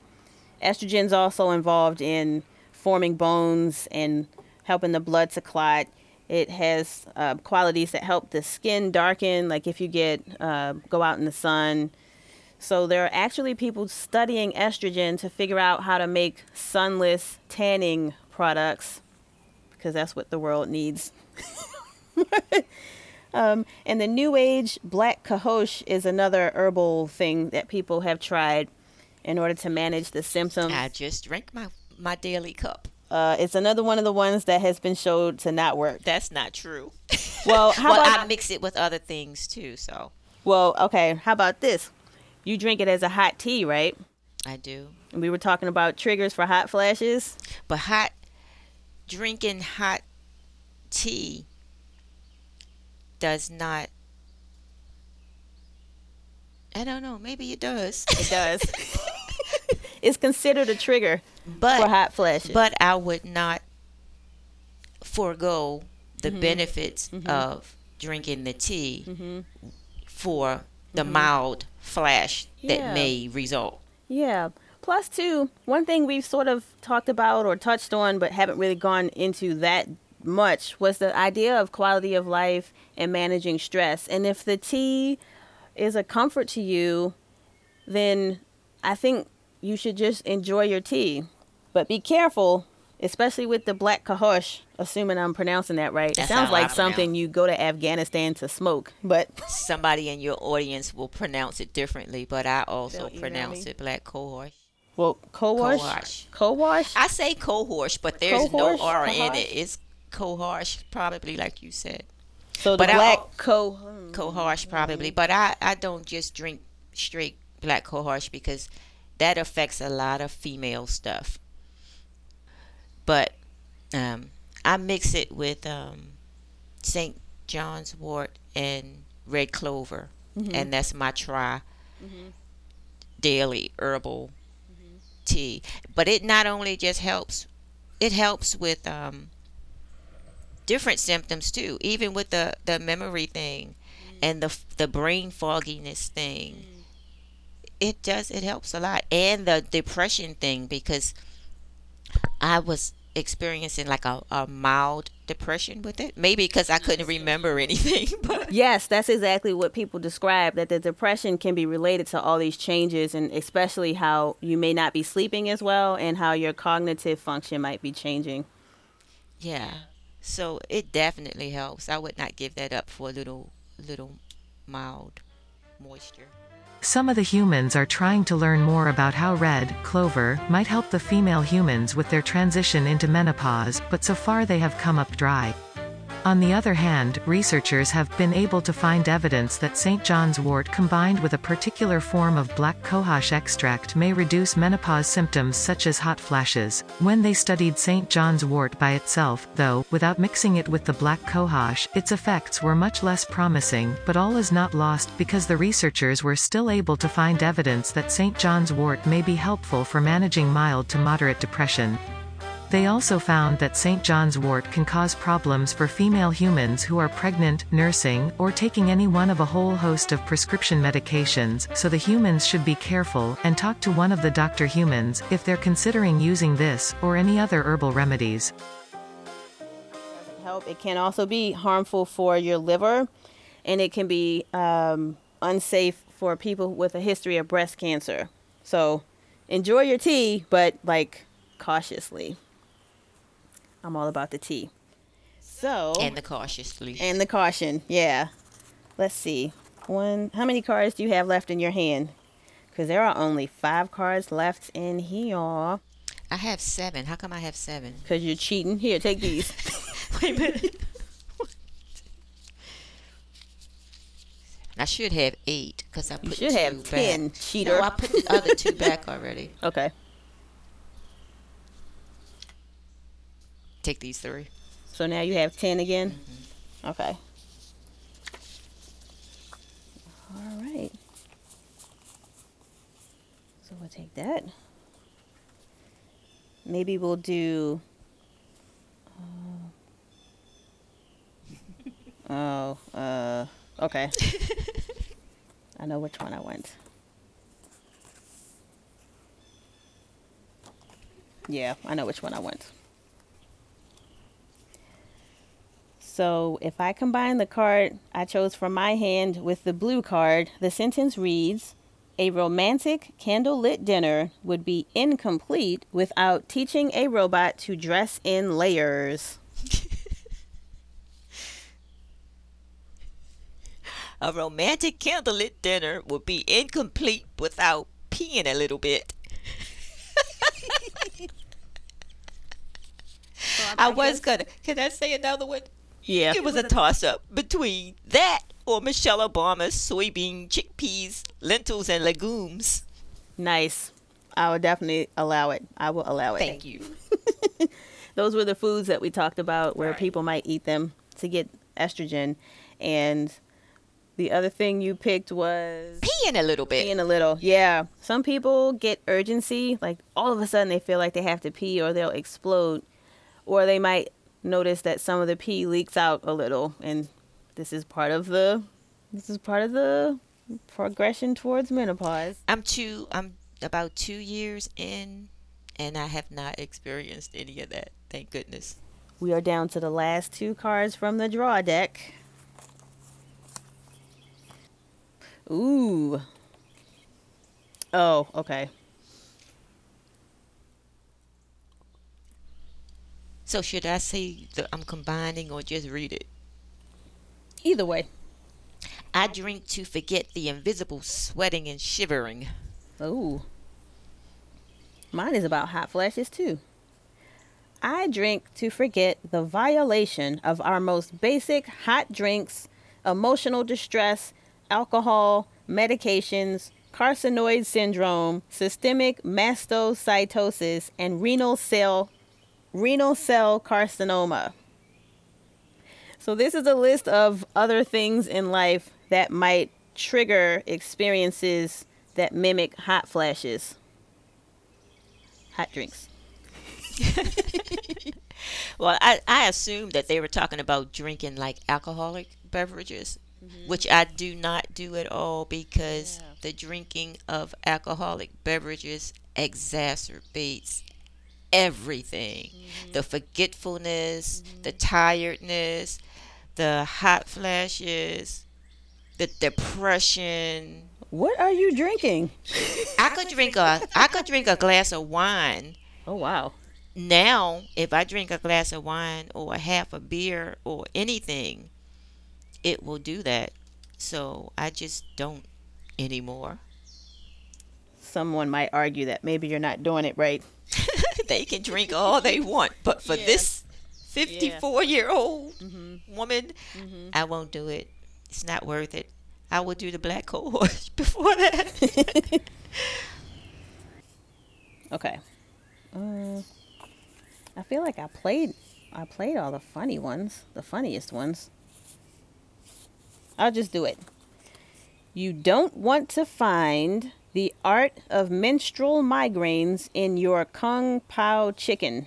Estrogens also involved in forming bones and helping the blood to clot. It has uh, qualities that help the skin darken, like if you get uh, go out in the sun. So there are actually people studying estrogen to figure out how to make sunless tanning products because that's what the world needs. um, and the New Age black cohosh is another herbal thing that people have tried in order to manage the symptoms. i just drink my my daily cup Uh, it's another one of the ones that has been showed to not work. that's not true Well, how well about i mix it with other things too so well, okay, how about this? You drink it as a hot tea, right? i do And we were talking about triggers for hot flashes. but hot drinking hot tea does not I don't know. Maybe it does. It does. it's considered a trigger but for hot flashes. but I would not forego the Mm-hmm. benefits of drinking the tea Mm-hmm. for the mild flash Yeah. that may result. Yeah. Plus, too, one thing we've sort of talked about or touched on, but haven't really gone into that much, was the idea of quality of life and managing stress. And if the tea is a comfort to you, then I think you should just enjoy your tea. But be careful, especially with the black cohosh, assuming I'm pronouncing that right. That's it sounds like something you go to Afghanistan to smoke, but Somebody in your audience will pronounce it differently, but I also pronounce it black cohort. well, co-wash, Cohosh. I say cohorse, but there's no? R in it. It's cohorse, probably like you said. So the But I- black co. cohorse Mm-hmm. probably but I, I don't just drink straight black cohorse because that affects a lot of female stuff but um, i mix it with um, st john's wort and red clover. Mm-hmm. and that's my try daily herbal Mm-hmm. tea. But it not only just helps it helps with um, different symptoms too even with the the memory thing and the the brain fogginess thing. It does it helps a lot. And the depression thing because i was experiencing like a, a mild depression with it. Maybe because i couldn't remember anything but Yes, that's exactly what people describe that the depression can be related to all these changes and especially how you may not be sleeping as well and how your cognitive function might be changing. yeah. So it definitely helps. I would not give that up for a little little mild moisture Some of the humans are trying to learn more about how red clover might help the female humans with their transition into menopause, but so far they have come up dry. On the other hand, researchers have been able to find evidence that St. John's wort combined with a particular form of black cohosh extract may reduce menopause symptoms such as hot flashes. When they studied St. John's wort by itself, though, without mixing it with the black cohosh, its effects were much less promising, but all is not lost because the researchers were still able to find evidence that St. John's wort may be helpful for managing mild to moderate depression. They also found that St. John's wort can cause problems for female humans who are pregnant, nursing, or taking any one of a whole host of prescription medications, so the humans should be careful, and talk to one of the doctor humans, if they're considering using this, or any other herbal remedies. help. It can also be harmful for your liver, and it can be um, unsafe for people with a history of breast cancer. So enjoy your tea, but like cautiously. I'm all about the tea. So And the cautiously. and the caution, yeah. Let's see. One. How many cards do you have left in your hand? Because there are only five cards left in here. I have seven. How come I have seven? Because you're cheating. Here, take these. Wait a minute. I should have eight because I put You should two have back. ten, cheater. No, I put the other two back already. okay. Take these three. So now you have 10 again? Okay. All right. So we'll take that. Maybe we'll do. Uh, oh, uh, okay. I know which one I want. Yeah, I know which one I want. So if I combine the card I chose from my hand with the blue card, the sentence reads A romantic candlelit dinner would be incomplete without teaching a robot to dress in layers. A romantic candlelit dinner would be incomplete without peeing a little bit. I was gonna. Can I say another one? Yeah. It was a toss up between that or Michelle Obama's soybean, chickpeas, lentils, and legumes. Nice. I would definitely allow it. I will allow it. Thank you. Those were the foods that we talked about where Right. people might eat them to get estrogen. And the other thing you picked was Peeing a little bit. peeing a little. Yeah. Some people get urgency, like all of a sudden they feel like they have to pee or they'll explode. Or they might notice that some of the pee leaks out a little and this is part of the this is part of the progression towards menopause. I'm two. I'm about two years in, and I have not experienced any of that. Thank goodness. We are down to the last two cards from the draw deck. Ooh. Oh, okay. So should I say that I'm combining or just read it? Either way. I drink to forget the invisible sweating and shivering. Oh. Mine is about hot flashes too. I drink to forget the violation of our most basic hot drinks, emotional distress, alcohol, medications, carcinoid syndrome, systemic mastocytosis, and renal cell renal cell carcinoma. So this is a list of other things in life that might trigger experiences that mimic hot flashes. Hot drinks. Well, I, I assumed that they were talking about drinking like alcoholic beverages, mm-hmm. which I do not do at all because the drinking of alcoholic beverages exacerbates everything mm-hmm. the forgetfulness, the mm-hmm. tiredness, the hot flashes, the depression. What are you drinking? I could drink a I could drink a glass of wine Oh wow. now if I drink a glass of wine or a half a beer or anything, it will do that. So I just don't anymore. Someone might argue that maybe you're not doing it right. they can drink all they want, but for this 54 year old Mm-hmm. woman, I won't do it. It's not worth it. I will do the black cohort before that. Okay. Uh, I feel like I played I played all the funny ones, the funniest ones. I'll just do it. You don't want to find the art of menstrual migraines in your kung pao chicken.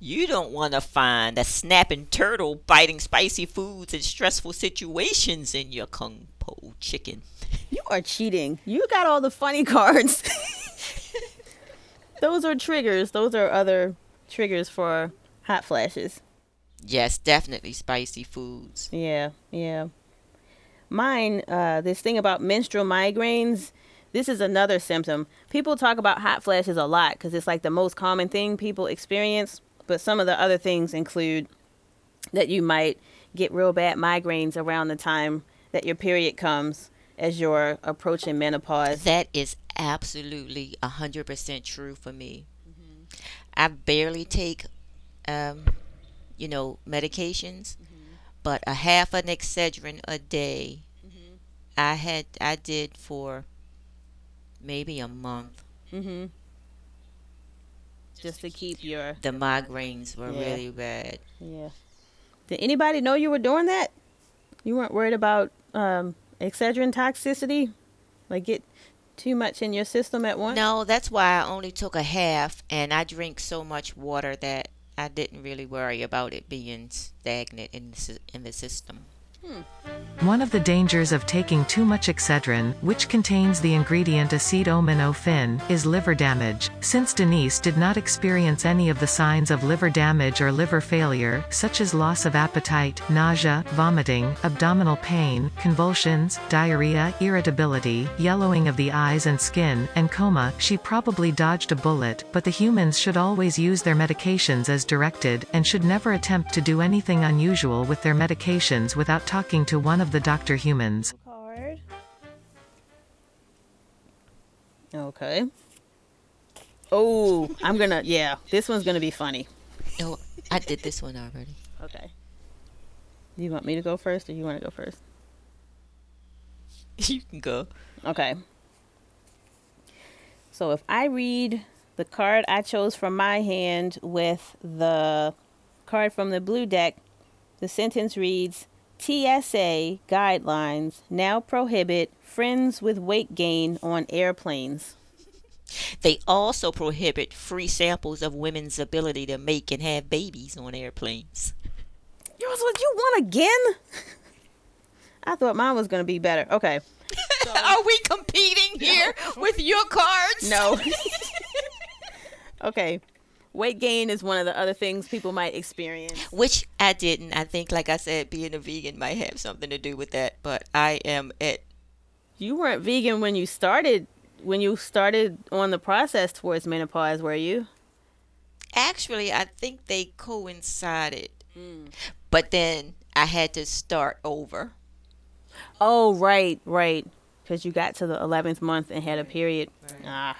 You don't want to find a snapping turtle biting spicy foods in stressful situations in your kung pao chicken. You are cheating. You got all the funny cards. Those are triggers. Those are other triggers for hot flashes. Yes, definitely spicy foods. Yeah, yeah. Mine, uh, this thing about menstrual migraines, this is another symptom. People talk about hot flashes a lot because it's like the most common thing people experience. But some of the other things include that you might get real bad migraines around the time that your period comes as you're approaching menopause. That is absolutely a hundred percent true for me. I barely take, um, you know, medications, but a half an Excedrin a day, I had I did for maybe a month. Mm-hmm. Just to keep your The migraines were Yeah. really bad. yeah. Did anybody know you were doing that? You weren't worried about um, Excedrin toxicity, like get too much in your system at once. No, that's why I only took a half, and I drink so much water that I didn't really worry about it being stagnant in the, in the system. One of the dangers of taking too much Excedrin, which contains the ingredient acetaminophen, is liver damage. Since Denise did not experience any of the signs of liver damage or liver failure, such as loss of appetite, nausea, vomiting, abdominal pain, convulsions, diarrhea, irritability, yellowing of the eyes and skin, and coma, she probably dodged a bullet, but the humans should always use their medications as directed, and should never attempt to do anything unusual with their medications without talking to one of the doctor humans. Card. Okay. Oh, I'm gonna. Yeah, this one's gonna be funny. No, I did this one already. Okay. Do you want me to go first, or you want to go first? you can go. Okay. So if I read the card I chose from my hand with the card from the blue deck, the sentence reads TSA guidelines now prohibit friends with weight gain on airplanes. They also prohibit free samples of women's ability to make and have babies on airplanes. Yours what you want again? I thought mine was gonna be better. Okay. Are we competing here with your cards? No. okay. Weight gain is one of the other things people might experience. Which I didn't. I think, like I said, being a vegan might have something to do with that. But I am at You weren't vegan when you started when you started on the process towards menopause, were you? actually, I think they coincided. But then I had to start over. Oh, right, right. Because you got to the 11th month and had a period. Ah.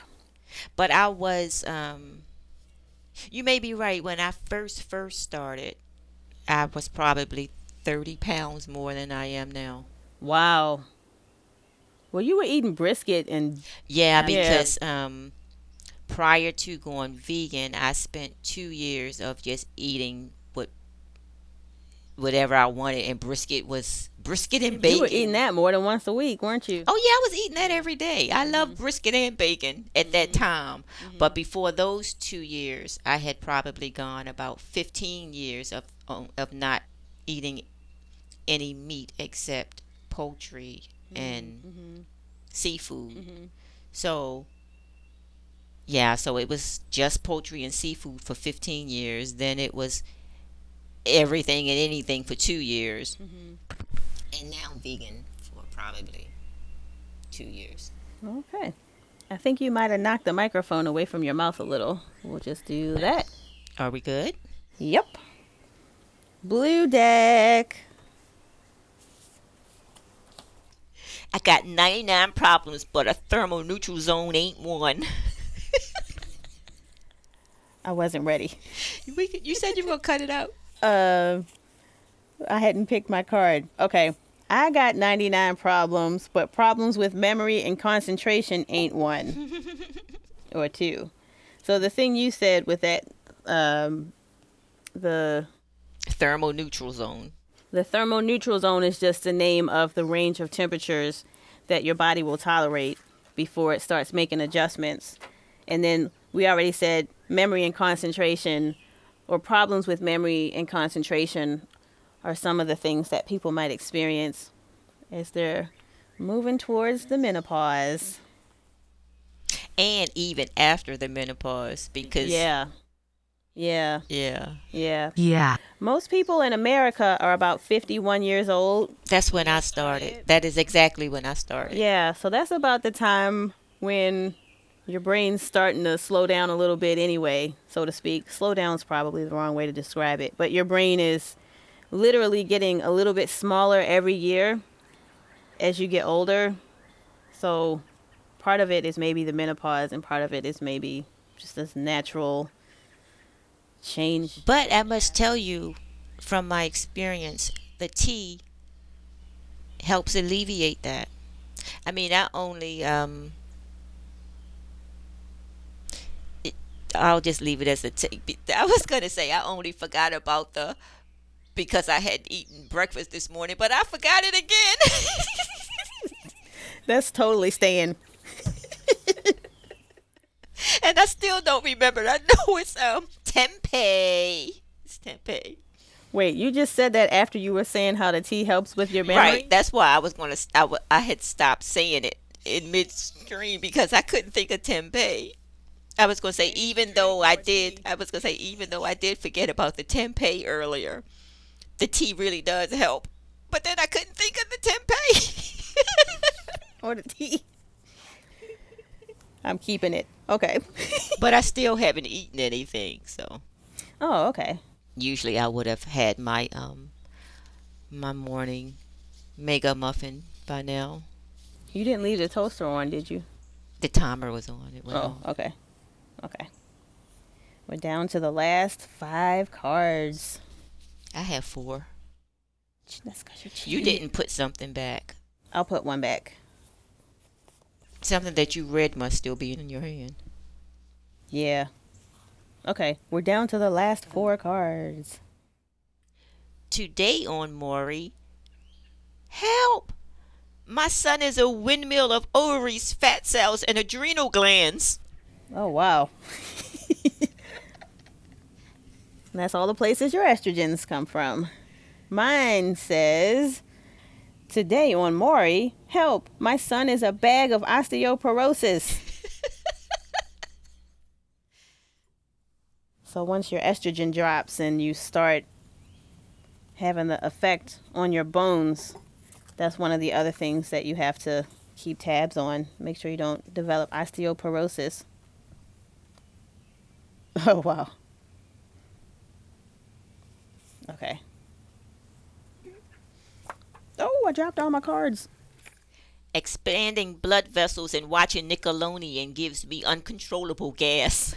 But I was, um, you may be right. When I first first started, I was probably 30 pounds more than I am now. Wow. Well, you were eating brisket and Yeah, Yeah. because um, prior to going vegan, I spent two years of just eating whatever I wanted, and brisket was brisket and bacon. you were eating that more than once a week, weren't you? Oh yeah, I was eating that every day. I love mm-hmm. brisket and bacon at that mm-hmm. time. Mm-hmm. But before those two years, I had probably gone about 15 years of um, of not eating any meat except poultry and seafood. So yeah, so it was just poultry and seafood for 15 years. Then it was everything and anything for two years. Mm-hmm. And now vegan for probably two years. Okay. I think you might have knocked the microphone away from your mouth a little. We'll just do that. Are we good? Yep. Blue deck. I got 99 problems, but a thermoneutral zone ain't one. I wasn't ready. We you said you were gonna cut it out. Uh, I hadn't picked my card. Okay. I got 99 problems, but problems with memory and concentration ain't one or two. So the thing you said with that, um, the thermal neutral zone. the thermal neutral zone is just the name of the range of temperatures that your body will tolerate before it starts making adjustments. And then we already said memory and concentration or problems with memory and concentration are some of the things that people might experience as they're moving towards the menopause. And even after the menopause, because Yeah. Yeah. yeah, Yeah. Yeah. Most people in America are about 51 years old that's when I started. That is exactly when I started. Yeah, so that's about the time when your brain's starting to slow down a little bit anyway, so to speak. Slow down is probably the wrong way to describe it, but your brain is literally getting a little bit smaller every year as you get older. So part of it is maybe the menopause and part of it is maybe just this natural change. But I must tell you, from my experience, the tea helps alleviate that. I mean, not only um, I'll just leave it as a take. I was gonna say I only forgot about the because I had eaten breakfast this morning, but I forgot it again. That's totally staying. and I still don't remember. I know it's um tempeh. It's tempeh. Wait, you just said that after you were saying how the tea helps with your memory? Right. That's why I was gonna. I, w- I had stopped saying it in midstream because I couldn't think of tempeh. I was gonna say even though I did. I was gonna say even though I did forget about the tempeh earlier, the tea really does help. But then I couldn't think of the tempeh. or the tea. I'm keeping it. Okay. but I still haven't eaten anything. So oh, okay. usually I would have had my um my morning mega muffin by now. You didn't leave the toaster on, did you? The timer was on. It went Oh, on. okay. Okay. We're down to the last five cards. I have four. That's you're You didn't put something back. I'll put one back. Something that you read must still be in your hand. Yeah. Okay, we're down to the last four cards. Today on Maury, help! My son is a windmill of ovaries, fat cells, and adrenal glands. Oh, wow. And that's all the places your estrogens come from. Mine says, Today on Maury, help, my son is a bag of osteoporosis. so once your estrogen drops and you start having the effect on your bones, that's one of the other things that you have to keep tabs on. Make sure you don't develop osteoporosis. Oh, wow. Okay. Oh, I dropped all my cards. Expanding blood vessels and watching Nickelodeon gives me uncontrollable gas.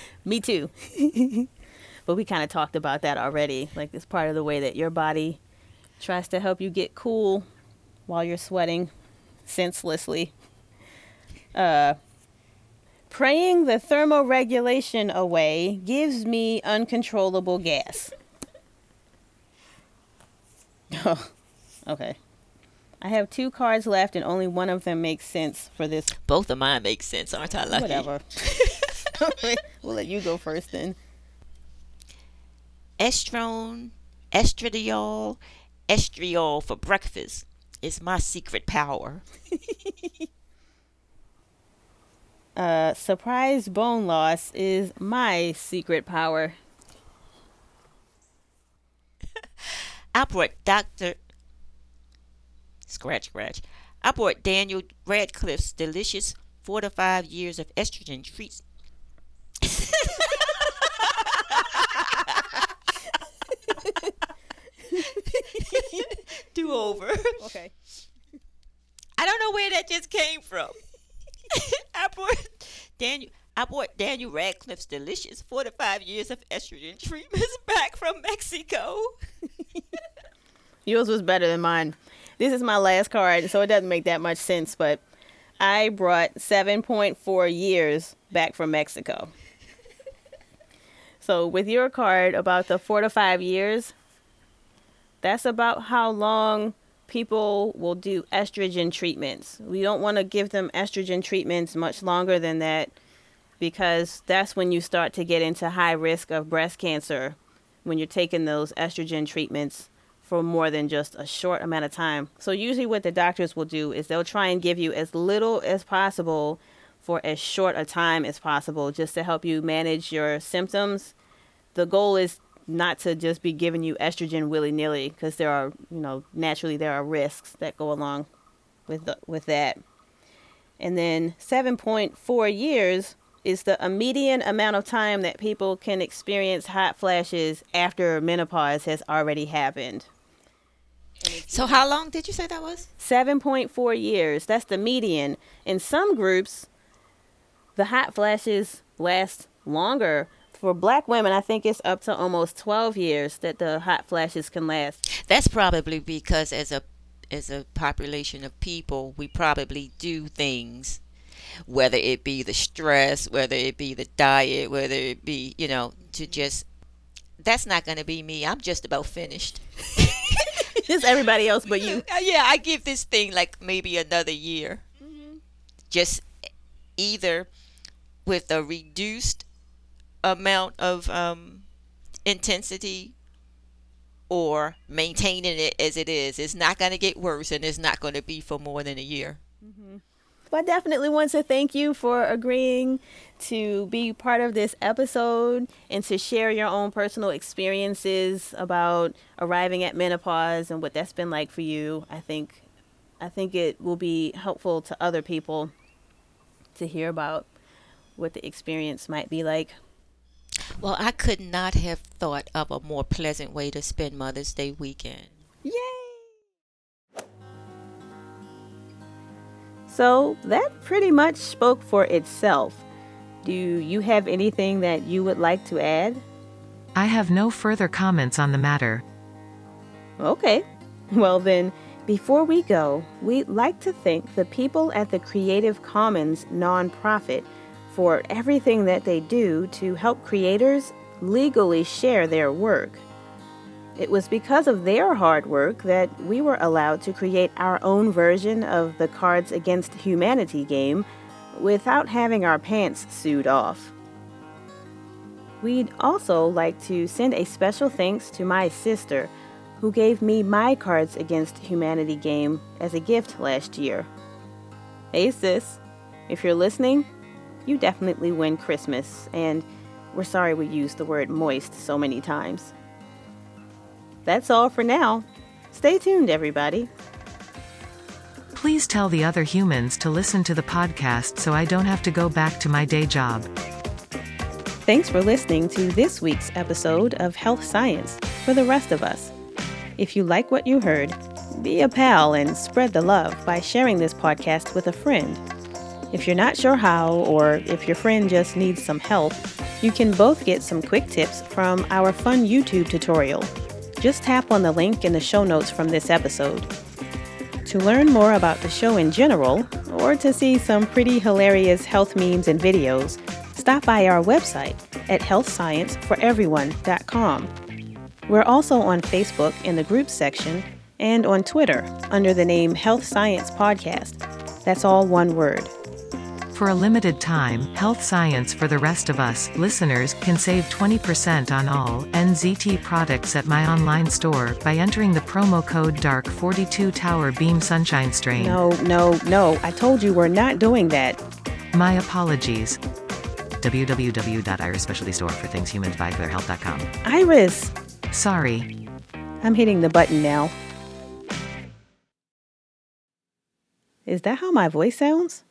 Me too. but we kind of talked about that already. Like, it's part of the way that your body tries to help you get cool while you're sweating senselessly. Uh, praying the thermoregulation away gives me uncontrollable gas. Oh, okay. I have two cards left, and only one of them makes sense for this. Both of mine make sense, aren't I lucky? Whatever. we'll let you go first then. Estrone, estradiol, estriol for breakfast is my secret power. Uh, surprise bone loss is my secret power. I brought Dr. Scratch, scratch. I brought Daniel Radcliffe's delicious four to five years of estrogen treats. Do over. Okay. I don't know where that just came from. I brought Daniel. I bought Daniel Radcliffe's delicious 45 years of estrogen treatments back from Mexico. Yours was better than mine. This is my last card, so it doesn't make that much sense, but I brought 7.4 years back from Mexico. So, with your card about the four to five years, that's about how long people will do estrogen treatments. We don't want to give them estrogen treatments much longer than that because that's when you start to get into high risk of breast cancer when you're taking those estrogen treatments for more than just a short amount of time. So usually what the doctors will do is they'll try and give you as little as possible for as short a time as possible just to help you manage your symptoms. The goal is not to just be giving you estrogen willy-nilly because there are, you know, naturally there are risks that go along with the, with that. And then 7.4 years is the median amount of time that people can experience hot flashes after menopause has already happened. So, how long did you say that was? 7.4 years. That's the median. In some groups, the hot flashes last longer. For black women, I think it's up to almost 12 years that the hot flashes can last. That's probably because as a as a population of people, we probably do things whether it be the stress, whether it be the diet, whether it be, you know, to just that's not going to be me. I'm just about finished. Just everybody else but you. Yeah, I give this thing like maybe another year. Mm-hmm. Just either with a reduced amount of um, intensity or maintaining it as it is. It's not going to get worse and it's not going to be for more than a year. But I definitely want to thank you for agreeing to be part of this episode and to share your own personal experiences about arriving at menopause and what that's been like for you. I think I think it will be helpful to other people to hear about what the experience might be like. Well, I could not have thought of a more pleasant way to spend Mother's Day weekend. Yay! So that pretty much spoke for itself. Do you have anything that you would like to add? I have no further comments on the matter. Okay. Well, then, before we go, we'd like to thank the people at the Creative Commons nonprofit for everything that they do to help creators legally share their work. It was because of their hard work that we were allowed to create our own version of the Cards Against Humanity game without having our pants sewed off. We'd also like to send a special thanks to my sister, who gave me my Cards Against Humanity game as a gift last year. Hey, sis, if you're listening, you definitely win Christmas, and we're sorry we used the word moist so many times. That's all for now. Stay tuned, everybody. Please tell the other humans to listen to the podcast so I don't have to go back to my day job. Thanks for listening to this week's episode of Health Science for the rest of us. If you like what you heard, be a pal and spread the love by sharing this podcast with a friend. If you're not sure how, or if your friend just needs some help, you can both get some quick tips from our fun YouTube tutorial. Just tap on the link in the show notes from this episode. To learn more about the show in general, or to see some pretty hilarious health memes and videos, stop by our website at healthscienceforeveryone.com. We're also on Facebook in the groups section and on Twitter under the name Health Science Podcast. That's all one word. For a limited time, Health Science for the rest of us listeners can save 20% on all NZT products at my online store by entering the promo code DARK42 Tower Beam Sunshine Strain. No, no, no. I told you we're not doing that. My apologies. www.iris specialty store for things humans buy for health.com. Iris, Sorry. I'm hitting the button now. Is that how my voice sounds?